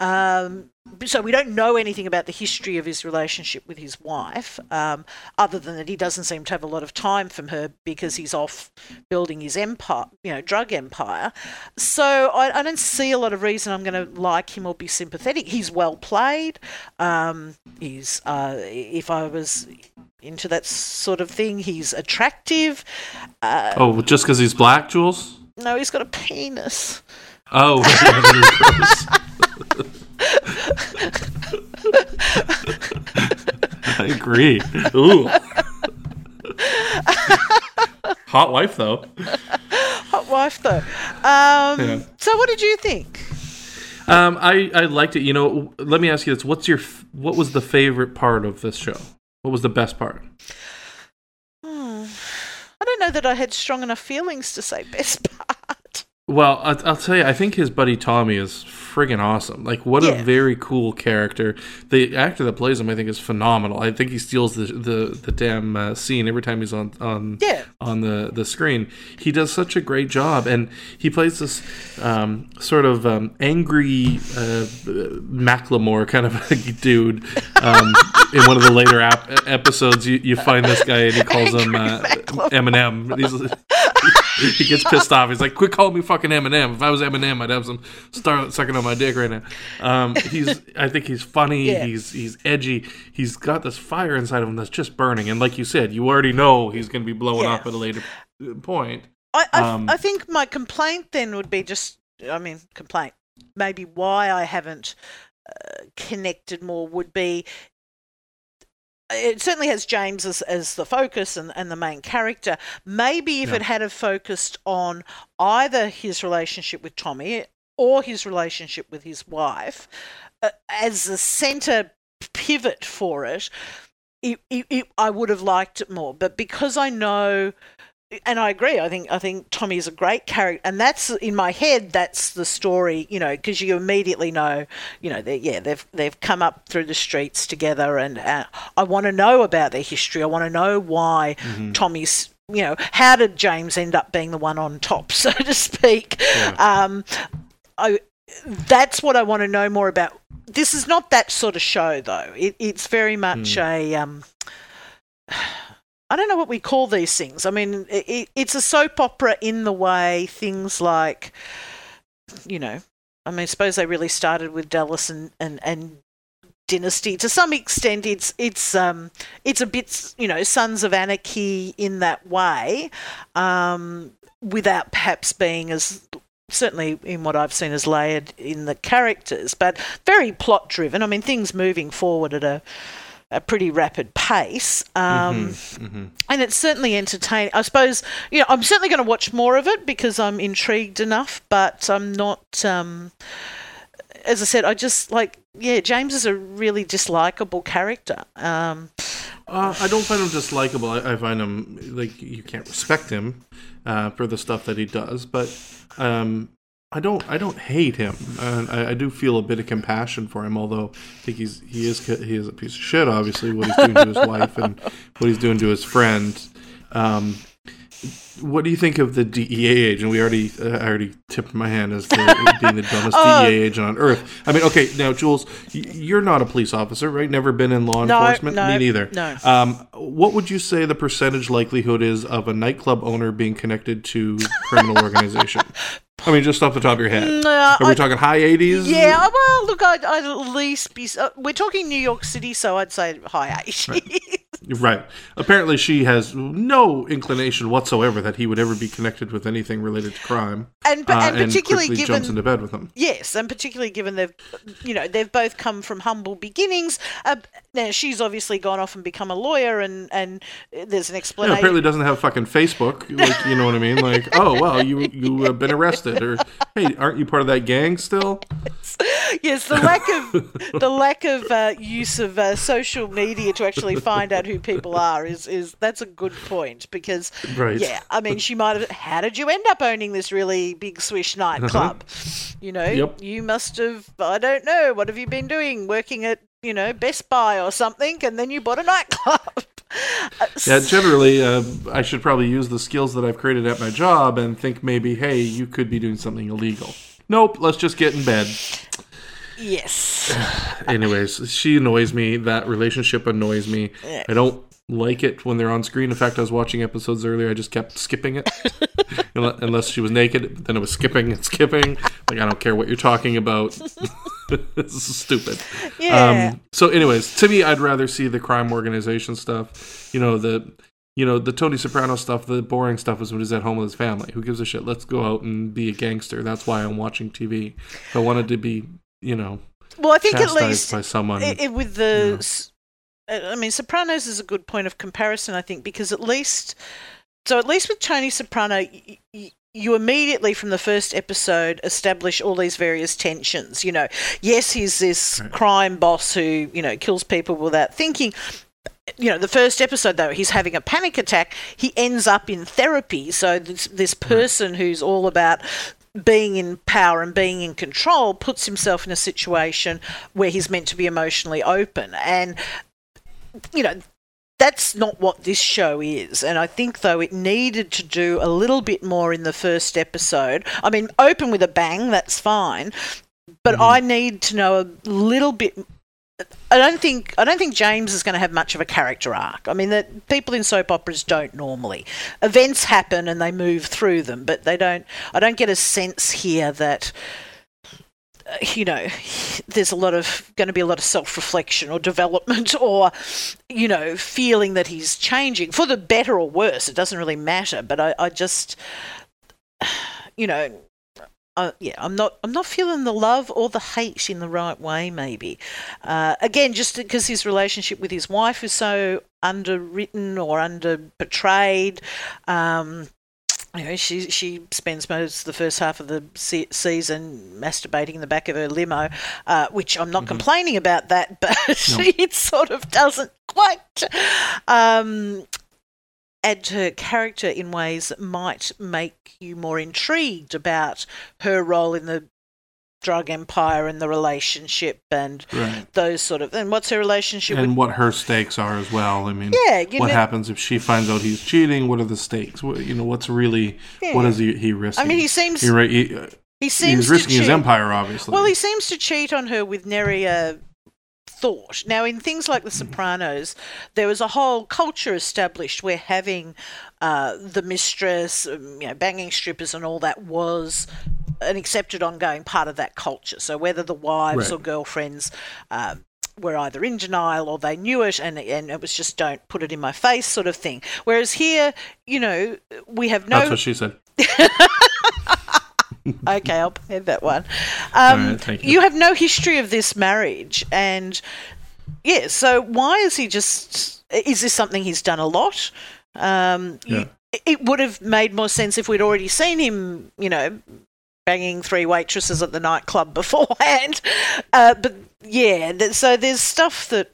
Um, so we don't know anything about the history of his relationship with his wife, um, other than that he doesn't seem to have a lot of time from her because he's off building his empire, you know, drug empire. So I, I don't see a lot of reason I'm going to like him or be sympathetic. He's well played. Um, he's uh, if I was into that sort of thing, he's attractive. Uh, Oh, just because he's black, Jules? No, he's got a penis. Oh, yeah, that is gross. I agree. Ooh. Hot wife, though. Hot wife, though. Um, Yeah. So, what did you think? Um, I, I liked it. You know, let me ask you this: What's your what was the favorite part of this show? What was the best part? Hmm. I don't know that I had strong enough feelings to say best part. Well, I'll, I'll tell you, I think his buddy Tommy is friggin' awesome. Like, what Yeah. a very cool character. The actor that plays him, I think, is phenomenal. I think he steals the the, the damn uh, scene every time he's on on Yeah. on the the screen. He does such a great job, and he plays this um, sort of um, angry uh, Macklemore kind of a dude. Um, in one of the later ap- episodes, you, you find this guy and he calls him uh, Eminem. He's, he gets pissed off. He's like, "Quit calling me fucking Eminem. If I was Eminem, I'd have some start sucking on my dick right now." Um, he's, I think he's funny. Yeah. He's he's edgy. He's got this fire inside of him that's just burning. And like you said, you already know he's going to be blowing Yeah. up at a later point. I, I, Um, I think my complaint then would be just, I mean, complaint, maybe why I haven't uh, connected more would be it certainly has James as, as the focus and, and the main character. Maybe if Yeah. it had have focused on either his relationship with Tommy or his relationship with his wife uh, as the center pivot for it, it, it, it, I would have liked it more. But because I know and I agree. I think I think Tommy is a great character, and that's in my head. That's the story, you know, because you immediately know, you know, they yeah, they've they've come up through the streets together, and uh, I want to know about their history. I want to know why Tommy's, you know, how did James end up being the one on top, so to speak. Um, I that's what I want to know more about. This is not that sort of show, though. It, it's very much a um, I don't know what we call these things. I mean, it, it's a soap opera in the way things like, you know, I mean, I suppose they really started with Dallas and, and, and Dynasty. To some extent, it's it's um it's a bit you know Sons of Anarchy in that way, um, without perhaps being as certainly in what I've seen as layered in the characters, but very plot driven. I mean, things moving forward at a a pretty rapid pace. Um, And it's certainly entertaining. I suppose, you know, I'm certainly going to watch more of it because I'm intrigued enough, but I'm not, um, as I said, I just like, yeah, James is a really dislikable character. Um, Uh, I don't find him dislikable. I, I find him like you can't respect him uh, for the stuff that he does, but um, I don't. I don't hate him. Uh, I, I do feel a bit of compassion for him, although I think he's he is he is a piece of shit. Obviously, what he's doing to his wife and what he's doing to his friend. Um, what do you think of the DEA agent? We already, uh, I already tipped my hand as to being the dumbest Oh. DEA agent on earth. I mean, okay, now Jules, you're not a police officer, right? Never been in law No, enforcement. no, Me neither. no. Um, what would you say the percentage likelihood is of a nightclub owner being connected to criminal organization? I mean, just off the top of your head. No, Are we I- talking high 80s? yeah, well, look, I'd, I'd at least be. Uh, we're talking New York City, so I'd say high 80s. Right. Apparently, she has no inclination whatsoever that he would ever be connected with anything related to crime. And- uh, and particularly given- jumps into bed with him. Yes, and particularly given they've, you know, they've both come from humble beginnings. Uh, now she's obviously gone off and become a lawyer, and and there's an Yeah, explanation. apparently doesn't have fucking Facebook. Like, you know what I mean? Like, oh well, you you have been arrested, or hey, aren't you part of that gang still? yes, the lack of the lack of uh, use of uh, social media to actually find out who people are is is that's a good point because Right. yeah, I mean she might have. How did you end up owning this really big swish nightclub? You know, Yep. you must have. I don't know. What have you been doing? Working at you know Best Buy or something, and then you bought a nightclub. Uh, Yeah, generally, uh, I should probably use the skills that I've created at my job and think maybe, hey, you could be doing something illegal. Nope, let's just get in bed. yes. Anyways, she annoys me. That relationship annoys me. I don't like it when they're on screen. In fact, I was watching episodes earlier. I just kept skipping it, unless she was naked. Then it was skipping and skipping. Like I don't care what you're talking about. this is stupid. Yeah. Um, so, anyways, to me, I'd rather see the crime organization stuff. You know the. You know the Tony Soprano stuff, the boring stuff is when he's at home with his family. Who gives a shit? Let's go out and be a gangster. That's why I'm watching TV. If I wanted to be, you know, Well, I think at least by someone. i- i- with the, s- uh, I mean, Sopranos is a good point of comparison, I think, because at least, so at least with Tony Soprano, y- y- you immediately from the first episode establish all these various tensions. You know, yes, he's this crime boss who you know kills people without thinking. You know, the first episode though, he's having a panic attack. He ends up in therapy. So this, this person who's all about being in power and being in control puts himself in a situation where he's meant to be emotionally open and you know that's not what this show is. And I think, though, it needed to do a little bit more in the first episode. I mean, open with a bang, that's fine. But mm-hmm. I need to know a little bit. I don't think I don't think James is going to have much of a character arc. I mean, that people in soap operas don't normally. Events happen and they move through them, but they don't. I don't get a sense here that you know, there's a lot of going to be a lot of self reflection or development or, you know, feeling that he's changing for the better or worse. It doesn't really matter. But I, I just, you know, uh, yeah, I'm not. I'm not feeling the love or the hate in the right way. Maybe, uh, again, just because his relationship with his wife is so underwritten or under portrayed. Um, you know, she she spends most of the first half of the se- season masturbating in the back of her limo, uh, which I'm not mm-hmm. complaining about that, but no. it sort of doesn't quite um, add to her character in ways that might make you more intrigued about her role in the drug empire and the relationship and right. those sort of and what's her relationship and with, what her stakes are as well i mean yeah what know, happens if she finds out he's cheating what are the stakes what, you know what's really yeah. what is he, he risking i mean he seems he, he, he seems he's risking his empire obviously well he seems to cheat on her with Nerya thought. Now, in things like The Sopranos, there was a whole culture established where having uh, the mistress, um, you know, banging strippers and all that was an accepted ongoing part of that culture. So whether the wives right. or girlfriends um, were either in denial or they knew it and, and it was just don't put it in my face sort of thing. Whereas here, you know, we have no. That's what she said. okay, I'll pay that one. Um, right, you. you have no history of this marriage, and yeah, so why is he just? Is this something he's done a lot? Um, yeah. You, it would have made more sense if we'd already seen him, you know, banging three waitresses at the nightclub beforehand. Uh, but yeah, so there's stuff that.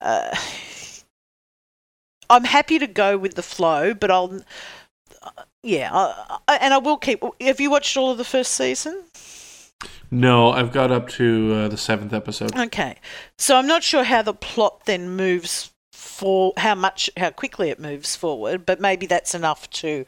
Uh, I'm happy to go with the flow, but I'll. Yeah, I, and I will keep. Have you watched all of the first season? No, I've got up to uh, the seventh episode. Okay, so I'm not sure how the plot then moves for how much how quickly it moves forward, but maybe that's enough to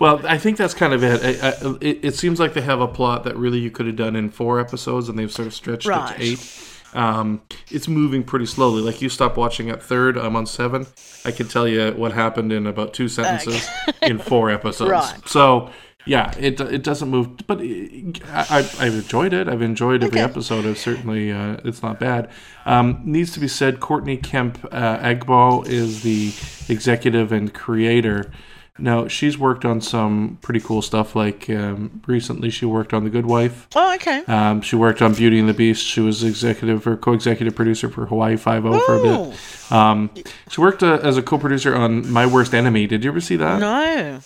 well, I think that's kind of it. I, I, it. it. seems like they have a plot that really you could have done in four episodes, and they've sort of stretched right. it to eight. Um, it's moving pretty slowly. Like you stop watching at third, I'm on seven. I can tell you what happened in about two sentences in four episodes. Right. So yeah, it it doesn't move, but I, have enjoyed it. I've enjoyed every okay. episode. I've certainly uh, it's not bad. Um, needs to be said, Courtney Kemp uh, Agboh is the executive and creator. Now she's worked on some pretty cool stuff. Like um, recently, she worked on The Good Wife. Oh, okay. Um, she worked on Beauty and the Beast. She was executive or co-executive producer for Hawaii Five O for a bit. Um, she worked uh, as a co-producer on My Worst Enemy. Did you ever see that? No.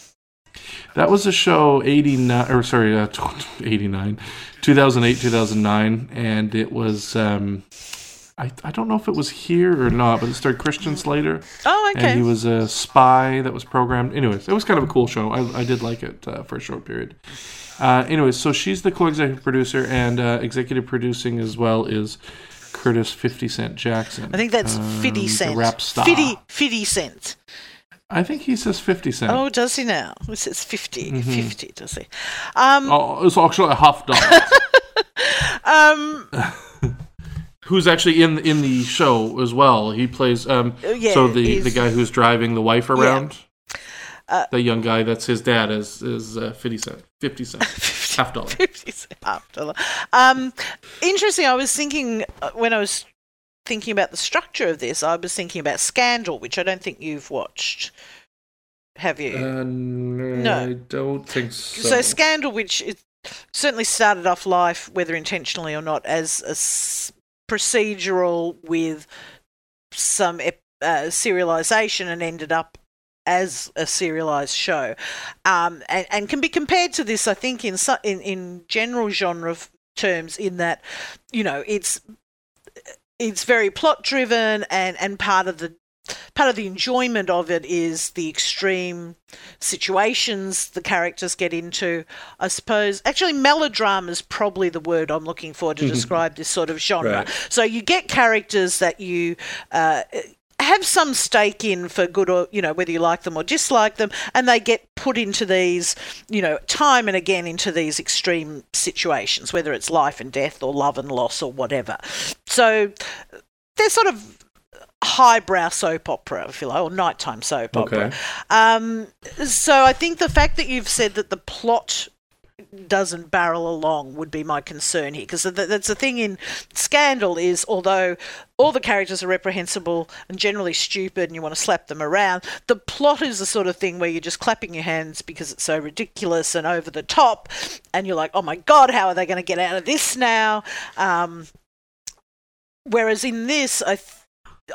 That was a show 89 or sorry, uh, 89 2008 2009 and it was um, I, I don't know if it was here or not, but it starred Christian Slater. Oh, okay. And he was a spy that was programmed. Anyways, it was kind of a cool show. I, I did like it uh, for a short period. Uh, anyways, so she's the co-executive producer and uh, executive producing as well is Curtis Fifty Cent Jackson. I think that's um, Fifty Cent. rap star. Fifty, 50 Cent. I think he says 50 cent. Oh, does he now? He says 50. Mm-hmm. 50, does he? Um, oh, it's actually a half dollar. um, who's actually in in the show as well. He plays um oh, yeah, so the the guy who's driving the wife around. Yeah. Uh, the young guy that's his dad is is uh, 50 cent 50 cent half dollar 50 cent half dollar um interesting i was thinking uh, when i was thinking about the structure of this i was thinking about scandal which i don't think you've watched have you uh, no i don't think so so scandal which it certainly started off life whether intentionally or not as a procedural with some uh, serialization and ended up as a serialized show, um, and, and, can be compared to this, I think, in in, in general genre terms, in that you know it's it's very plot driven and and part of the part of the enjoyment of it is the extreme situations the characters get into. I suppose actually melodrama is probably the word I'm looking for to describe this sort of genre. Right. So you get characters that you. Uh, have some stake in for good or you know whether you like them or dislike them and they get put into these you know time and again into these extreme situations whether it's life and death or love and loss or whatever so they're sort of highbrow soap opera if you like or nighttime soap opera. Um, so i think the fact that you've said that the plot doesn't barrel along would be my concern here because that's the thing in scandal is although all the characters are reprehensible and generally stupid and you want to slap them around the plot is the sort of thing where you're just clapping your hands because it's so ridiculous and over the top and you're like oh my god how are they going to get out of this now? Um, whereas in this i th-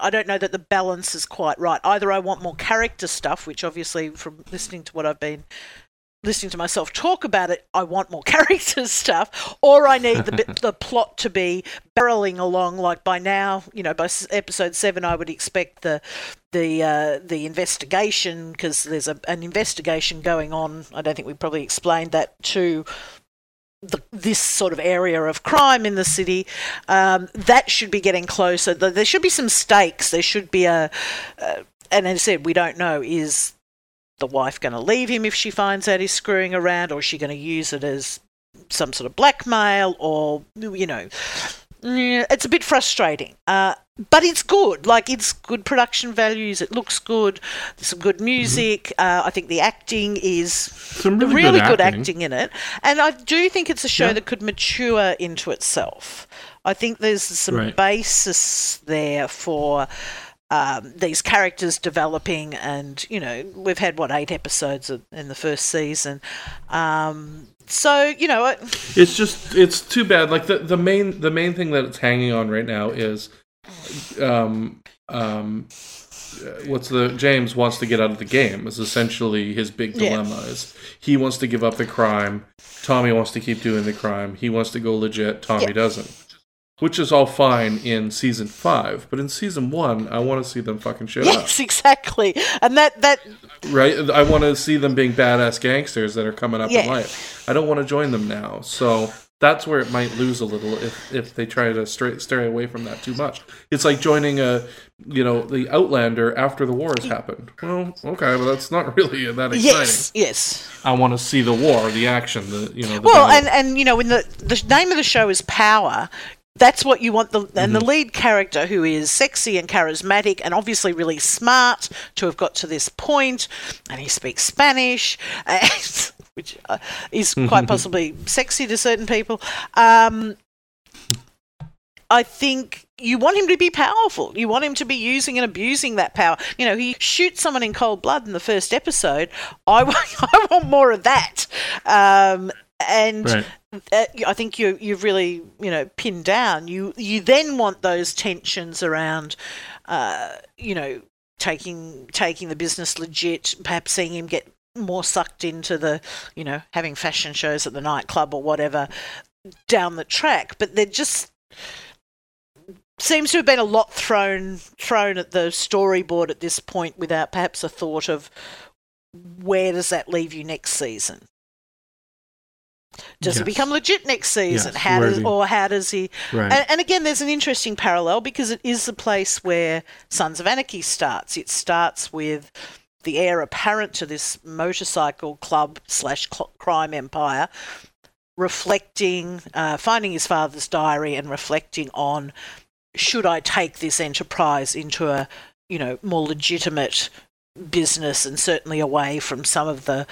I don't know that the balance is quite right. Either I want more character stuff, which obviously, from listening to what I've been listening to myself talk about it, I want more character stuff, or I need the the plot to be barreling along. Like by now, you know, by episode seven, I would expect the the uh, the investigation because there's a, an investigation going on. I don't think we probably explained that to the, this sort of area of crime in the city, um, that should be getting closer. There should be some stakes. There should be a, uh, and as I said, we don't know is the wife going to leave him if she finds out he's screwing around, or is she going to use it as some sort of blackmail, or you know, it's a bit frustrating. Uh, but it's good. Like it's good production values. It looks good. There's some good music. Uh, I think the acting is Some really good good acting. acting in it, and I do think it's a show Yeah. that could mature into itself. I think there's some Right. basis there for um, these characters developing, and you know we've had what eight episodes in the first season, um, so you know I- It's just it's too bad. Like the, the main the main thing that it's hanging on right now is um um uh, what's the James wants to get out of the game is essentially his big Yeah. dilemma is he wants to give up the crime, Tommy wants to keep doing the crime, he wants to go legit, Tommy Yeah. doesn't. Which is all fine in season five, but in season one, I want to see them fucking shit up. yes, exactly, and that that right? I want to see them being badass gangsters that are coming up in Yeah. life. I don't want to join them now. So that's where it might lose a little if if they try to stray, stray away from that too much. It's like joining a you know the Outlander after the war has happened. Well, okay, but that's not really that exciting. yes, yes. I want to see the war, the action, the you know. The Well, battle. and and you know when the the name of the show is Power. That's what you want the and Mm-hmm. the lead character who is sexy and charismatic and obviously really smart to have got to this point, and he speaks Spanish, and, which uh, is quite possibly sexy to certain people. Um, I think you want him to be powerful. You want him to be using and abusing that power. You know, he shoots someone in cold blood in the first episode. I want, I want more of that. Um, and Right. uh, I think you you've really you know pinned down. You you then want those tensions around, uh, you know, taking taking the business legit. Perhaps seeing him get more sucked into the you know having fashion shows at the nightclub or whatever down the track. But they're just seems to have been a lot thrown thrown at the storyboard at this point without perhaps a thought of where does that leave you next season does Yes. it become legit next season Yes, how does or how does he Right. and, and again there's an interesting parallel because it is the place where sons of anarchy starts it starts with the heir apparent to this motorcycle club slash crime empire reflecting, uh, finding his father's diary and reflecting on should I take this enterprise into a you know more legitimate business and certainly away from some of the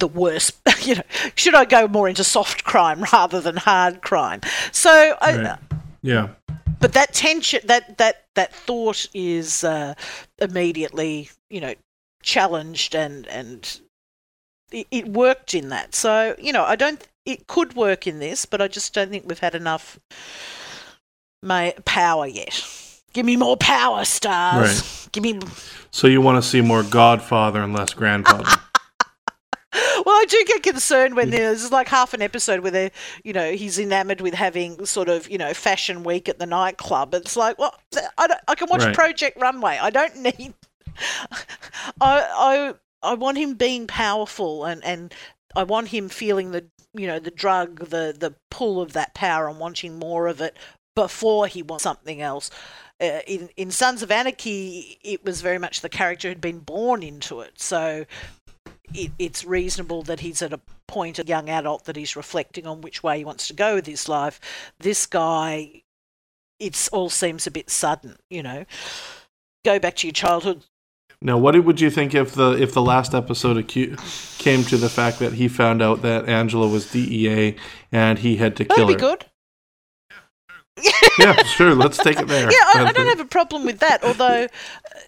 the worst you know should I go more into soft crime rather than hard crime so I, yeah. but that tension that that that thought is uh, immediately you know challenged and and it, it worked in that so you know i don't it could work in this but i just don't think we've had enough ma- power yet give me more power stars Right. give me So you want to see more Godfather and less Grandfather? well, I do get concerned when mm. there's like half an episode where they, you know, he's enamored with having sort of, you know, fashion week at the nightclub. It's like, well, I, don't, I can watch Right. Project Runway. I don't need I I I want him being powerful and and I want him feeling the you know the drug the the pull of that power and wanting more of it before he wants something else. Uh, in in Sons of Anarchy, it was very much the character had been born into it, so it, it's reasonable that he's at a point, a young adult, that he's reflecting on which way he wants to go with his life. This guy, it's all seems a bit sudden, you know. Go back to your childhood. Now, what would you think if the if the last episode acu- came to the fact that he found out that Angela was DEA and he had to kill That'd be good. yeah, sure. Let's take it there. Yeah, I, I don't have a problem with that. Although,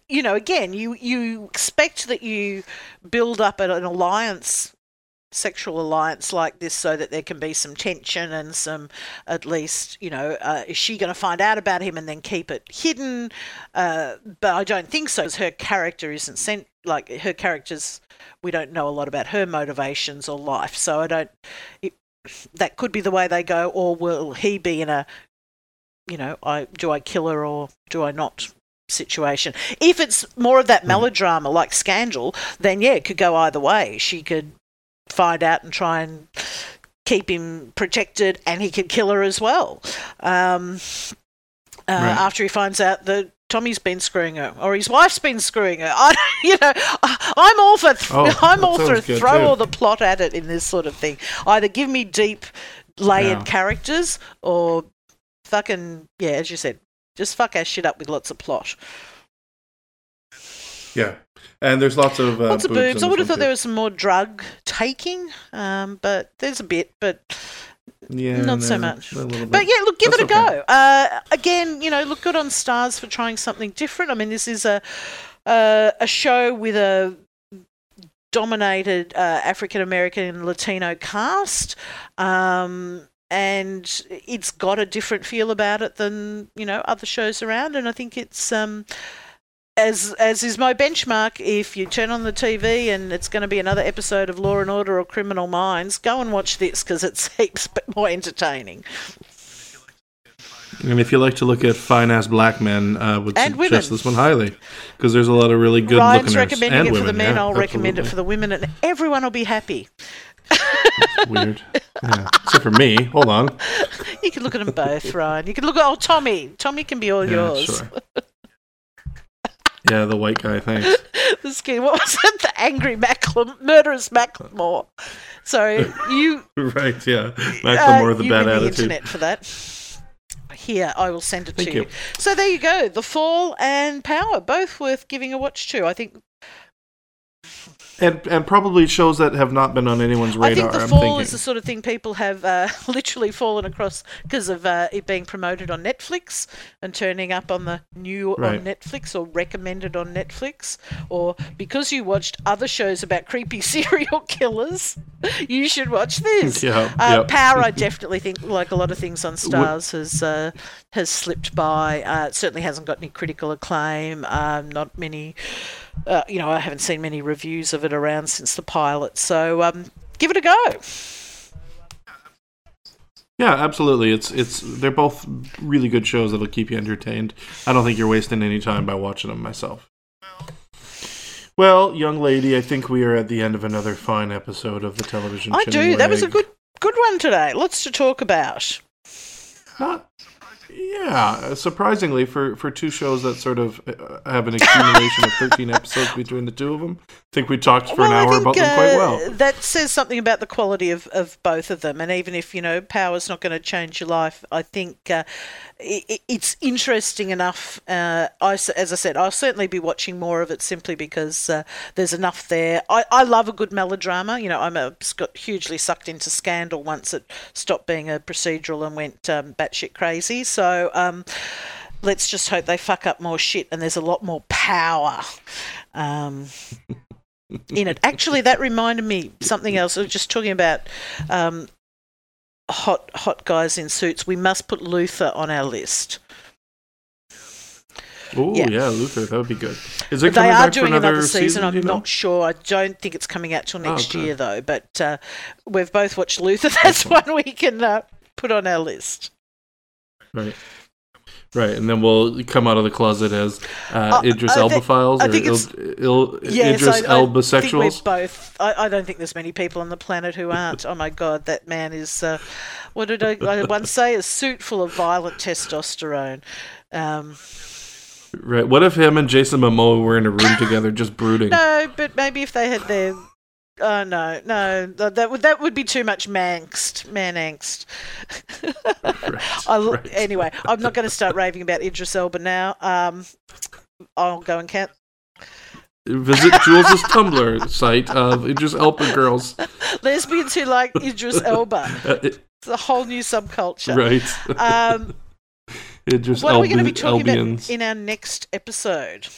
you know, again, you you expect that you build up an alliance, sexual alliance like this, so that there can be some tension and some, at least, you know, uh, is she going to find out about him and then keep it hidden? Uh, but I don't think so because her character isn't sent like her character's. We don't know a lot about her motivations or life, so I don't. It, that could be the way they go, or will he be in a you know, I do I kill her or do I not situation. If it's more of that melodrama like Scandal, then yeah, it could go either way. She could find out and try and keep him protected, and he could kill her as well. Um, uh, Right. After he finds out that Tommy's been screwing her, or his wife's been screwing her, I, you know, I'm all for th- Oh, I'm all for throw too. all the plot at it in this sort of thing. Either give me deep layered Yeah. characters, or fucking yeah, as you said, just fuck our shit up with lots of plot. Yeah, and there's lots of uh, lots of boobs. I would have thought one, there was some more drug taking, um, but there's a bit, but Yeah, not so much. But yeah, look, give That's it a okay. go. Uh, again, you know, look good on Starz for trying something different. I mean, this is a uh, a show with a dominated uh, African American and Latino cast. Um, and it's got a different feel about it than you know other shows around, and I think it's um, as as is my benchmark. If you turn on the TV and it's going to be another episode of Law and Order or Criminal Minds, go and watch this because it's heaps more entertaining. And if you like to look at fine ass black men, uh, would And suggest women. this one highly because there's a lot of really good Ryan's recommending and it for the men. yeah, I'll recommend it for the women, and everyone will be happy. Weird, yeah. except for me. Hold on. You can look at them both, Ryan. You can look at oh Tommy. Tommy can be all Yeah, yours. sure. Yeah, the white guy. Thanks. the skin. What was it? The angry Macklemore, murderous Macklemore. Sorry, you. right. Yeah. uh, Macklemore, the you bad win the attitude. internet for that. Here, I will send it Thank to you. you. So there you go. The Fall and Power, both worth giving a watch to. I think. And and probably shows that have not been on anyone's radar. I think the am Fall thinking. is the sort of thing people have uh, literally fallen across because of uh, it being promoted on Netflix and turning up on the new Right. on Netflix or recommended on Netflix, or because you watched other shows about creepy serial killers, you should watch this. Yeah, uh, yep. Power, I definitely think, like a lot of things on Starz, has uh, has slipped by. Uh, it certainly hasn't got any critical acclaim. Um, not many, uh, you know, I haven't seen many reviews of it around since the pilot. So um, give it a go. Yeah, absolutely. It's it's they're both really good shows that'll keep you entertained. I don't think you're wasting any time by watching them myself. Well, young lady, I think we are at the end of another fine episode of the television. I do. That was a good good one today. Lots to talk about. Not, yeah, surprisingly for for two shows that sort of uh, have an accumulation of 13 episodes between the two of them. I think we talked for an Well, I hour think, about them quite uh, well. That says something about the quality of, of both of them. And even if, you know, power's not going to change your life, I think uh, i i- it's interesting enough. Uh, I, as I said, I'll certainly be watching more of it simply because uh, there's enough there. I, I love a good melodrama. You know, I'm a, got hugely sucked into Scandal once it stopped being a procedural and went um, batshit crazy. So, um, let's just hope they fuck up more shit and there's a lot more power um, in it. Actually, that reminded me something else. I was just talking about um, hot hot guys in suits. We must put Luther on our list. Oh yeah. yeah. Luther, that would be good. Is it they are back doing another, another season. I'm you know? not sure. I don't think it's coming out till Oh, next okay. year though. But uh, we've both watched Luther. That's one we can uh, put on our list. Right. Right, and then we'll come out of the closet as uh, Idris I Elba files or Il, Il, Yes, Idris I, I Elba sexuals. both. I, I don't think there's many people on the planet who aren't. oh my god, that man is. Uh, what did I, I once say? A suit full of violent testosterone. Um, Right. What if him and Jason Momoa were in a room together just brooding? no, but maybe if they had their. Oh no, no, that, that would that would be too much mangst, man angst. I, l- right. Anyway, I'm not going to start raving about Idris Elba now. Um, I'll go and count. Visit Jules' Tumblr site of Idris Elba girls. Lesbians who like Idris Elba. Uh, It's a whole new subculture. right. Um, Idris what are we going to be Elba- talking Elbians. about in our next episode?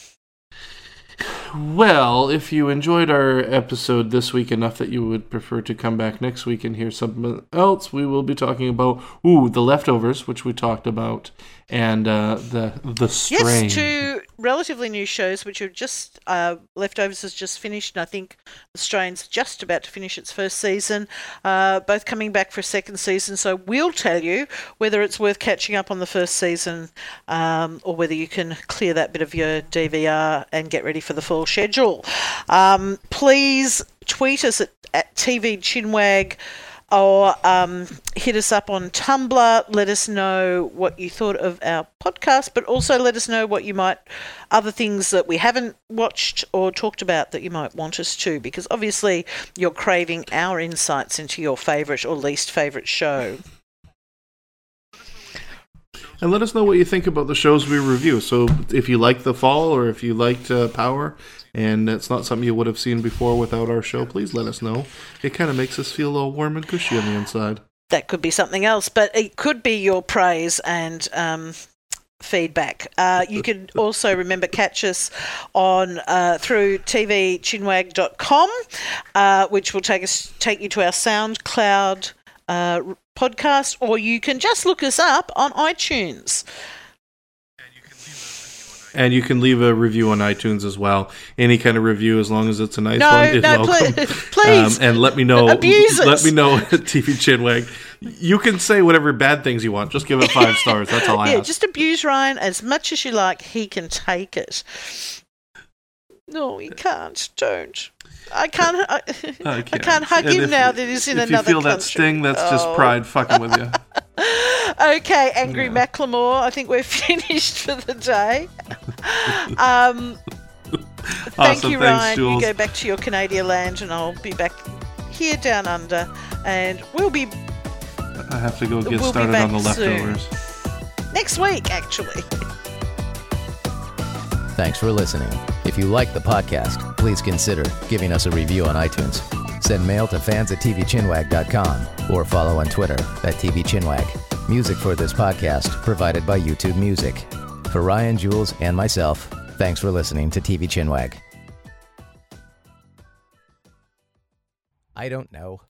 Well, if you enjoyed our episode this week enough that you would prefer to come back next week and hear something else, we will be talking about ooh the leftovers, which we talked about, and uh, the the strain. Yes, two relatively new shows which are just uh, leftovers has just finished, and I think the Strain's just about to finish its first season. Uh, both coming back for a second season, so we'll tell you whether it's worth catching up on the first season um, or whether you can clear that bit of your DVR and get ready for the full schedule. Um, please tweet us at, at TV Chinwag or um, hit us up on Tumblr. Let us know what you thought of our podcast, but also let us know what you might, other things that we haven't watched or talked about that you might want us to, because obviously you're craving our insights into your favourite or least favourite show. And let us know what you think about the shows we review. So if you liked The Fall or if you liked uh, Power and it's not something you would have seen before without our show, please let us know. It kind of makes us feel all warm and cushy on the inside. That could be something else, but it could be your praise and um, feedback. Uh, you can also remember catch us on uh, through tvchinwag.com, uh, which will take us take you to our SoundCloud uh, podcast, or you can just look us up on iTunes. And you can leave a review on iTunes as well. Any kind of review, as long as it's a nice No, one, is no, welcome. please- please. Um, and let me know. Abuse let us. me know TV Chinwag. You can say whatever bad things you want. Just give it five stars. That's all I yeah, ask. just abuse Ryan as much as you like. He can take it. No, he can't. Don't. I can't. I, I can't hug And him if- now that he's in if another you feel country. that sting, that's just Oh. pride fucking with you. Okay, Angry Macklemore. I think we're finished for the day. Um, thank Awesome, you, thanks, Ryan. You go back to your Canadian land, and I'll be back here down under, and we'll be I have to go get We'll started on the back soon. leftovers. next week, actually. Thanks for listening. If you like the podcast, please consider giving us a review on iTunes. Send mail to fans at tvchinwag.com or follow on Twitter at tvchinwag. Music for this podcast provided by YouTube Music. For Ryan, Jules, and myself, thanks for listening to TV Chinwag. I don't know.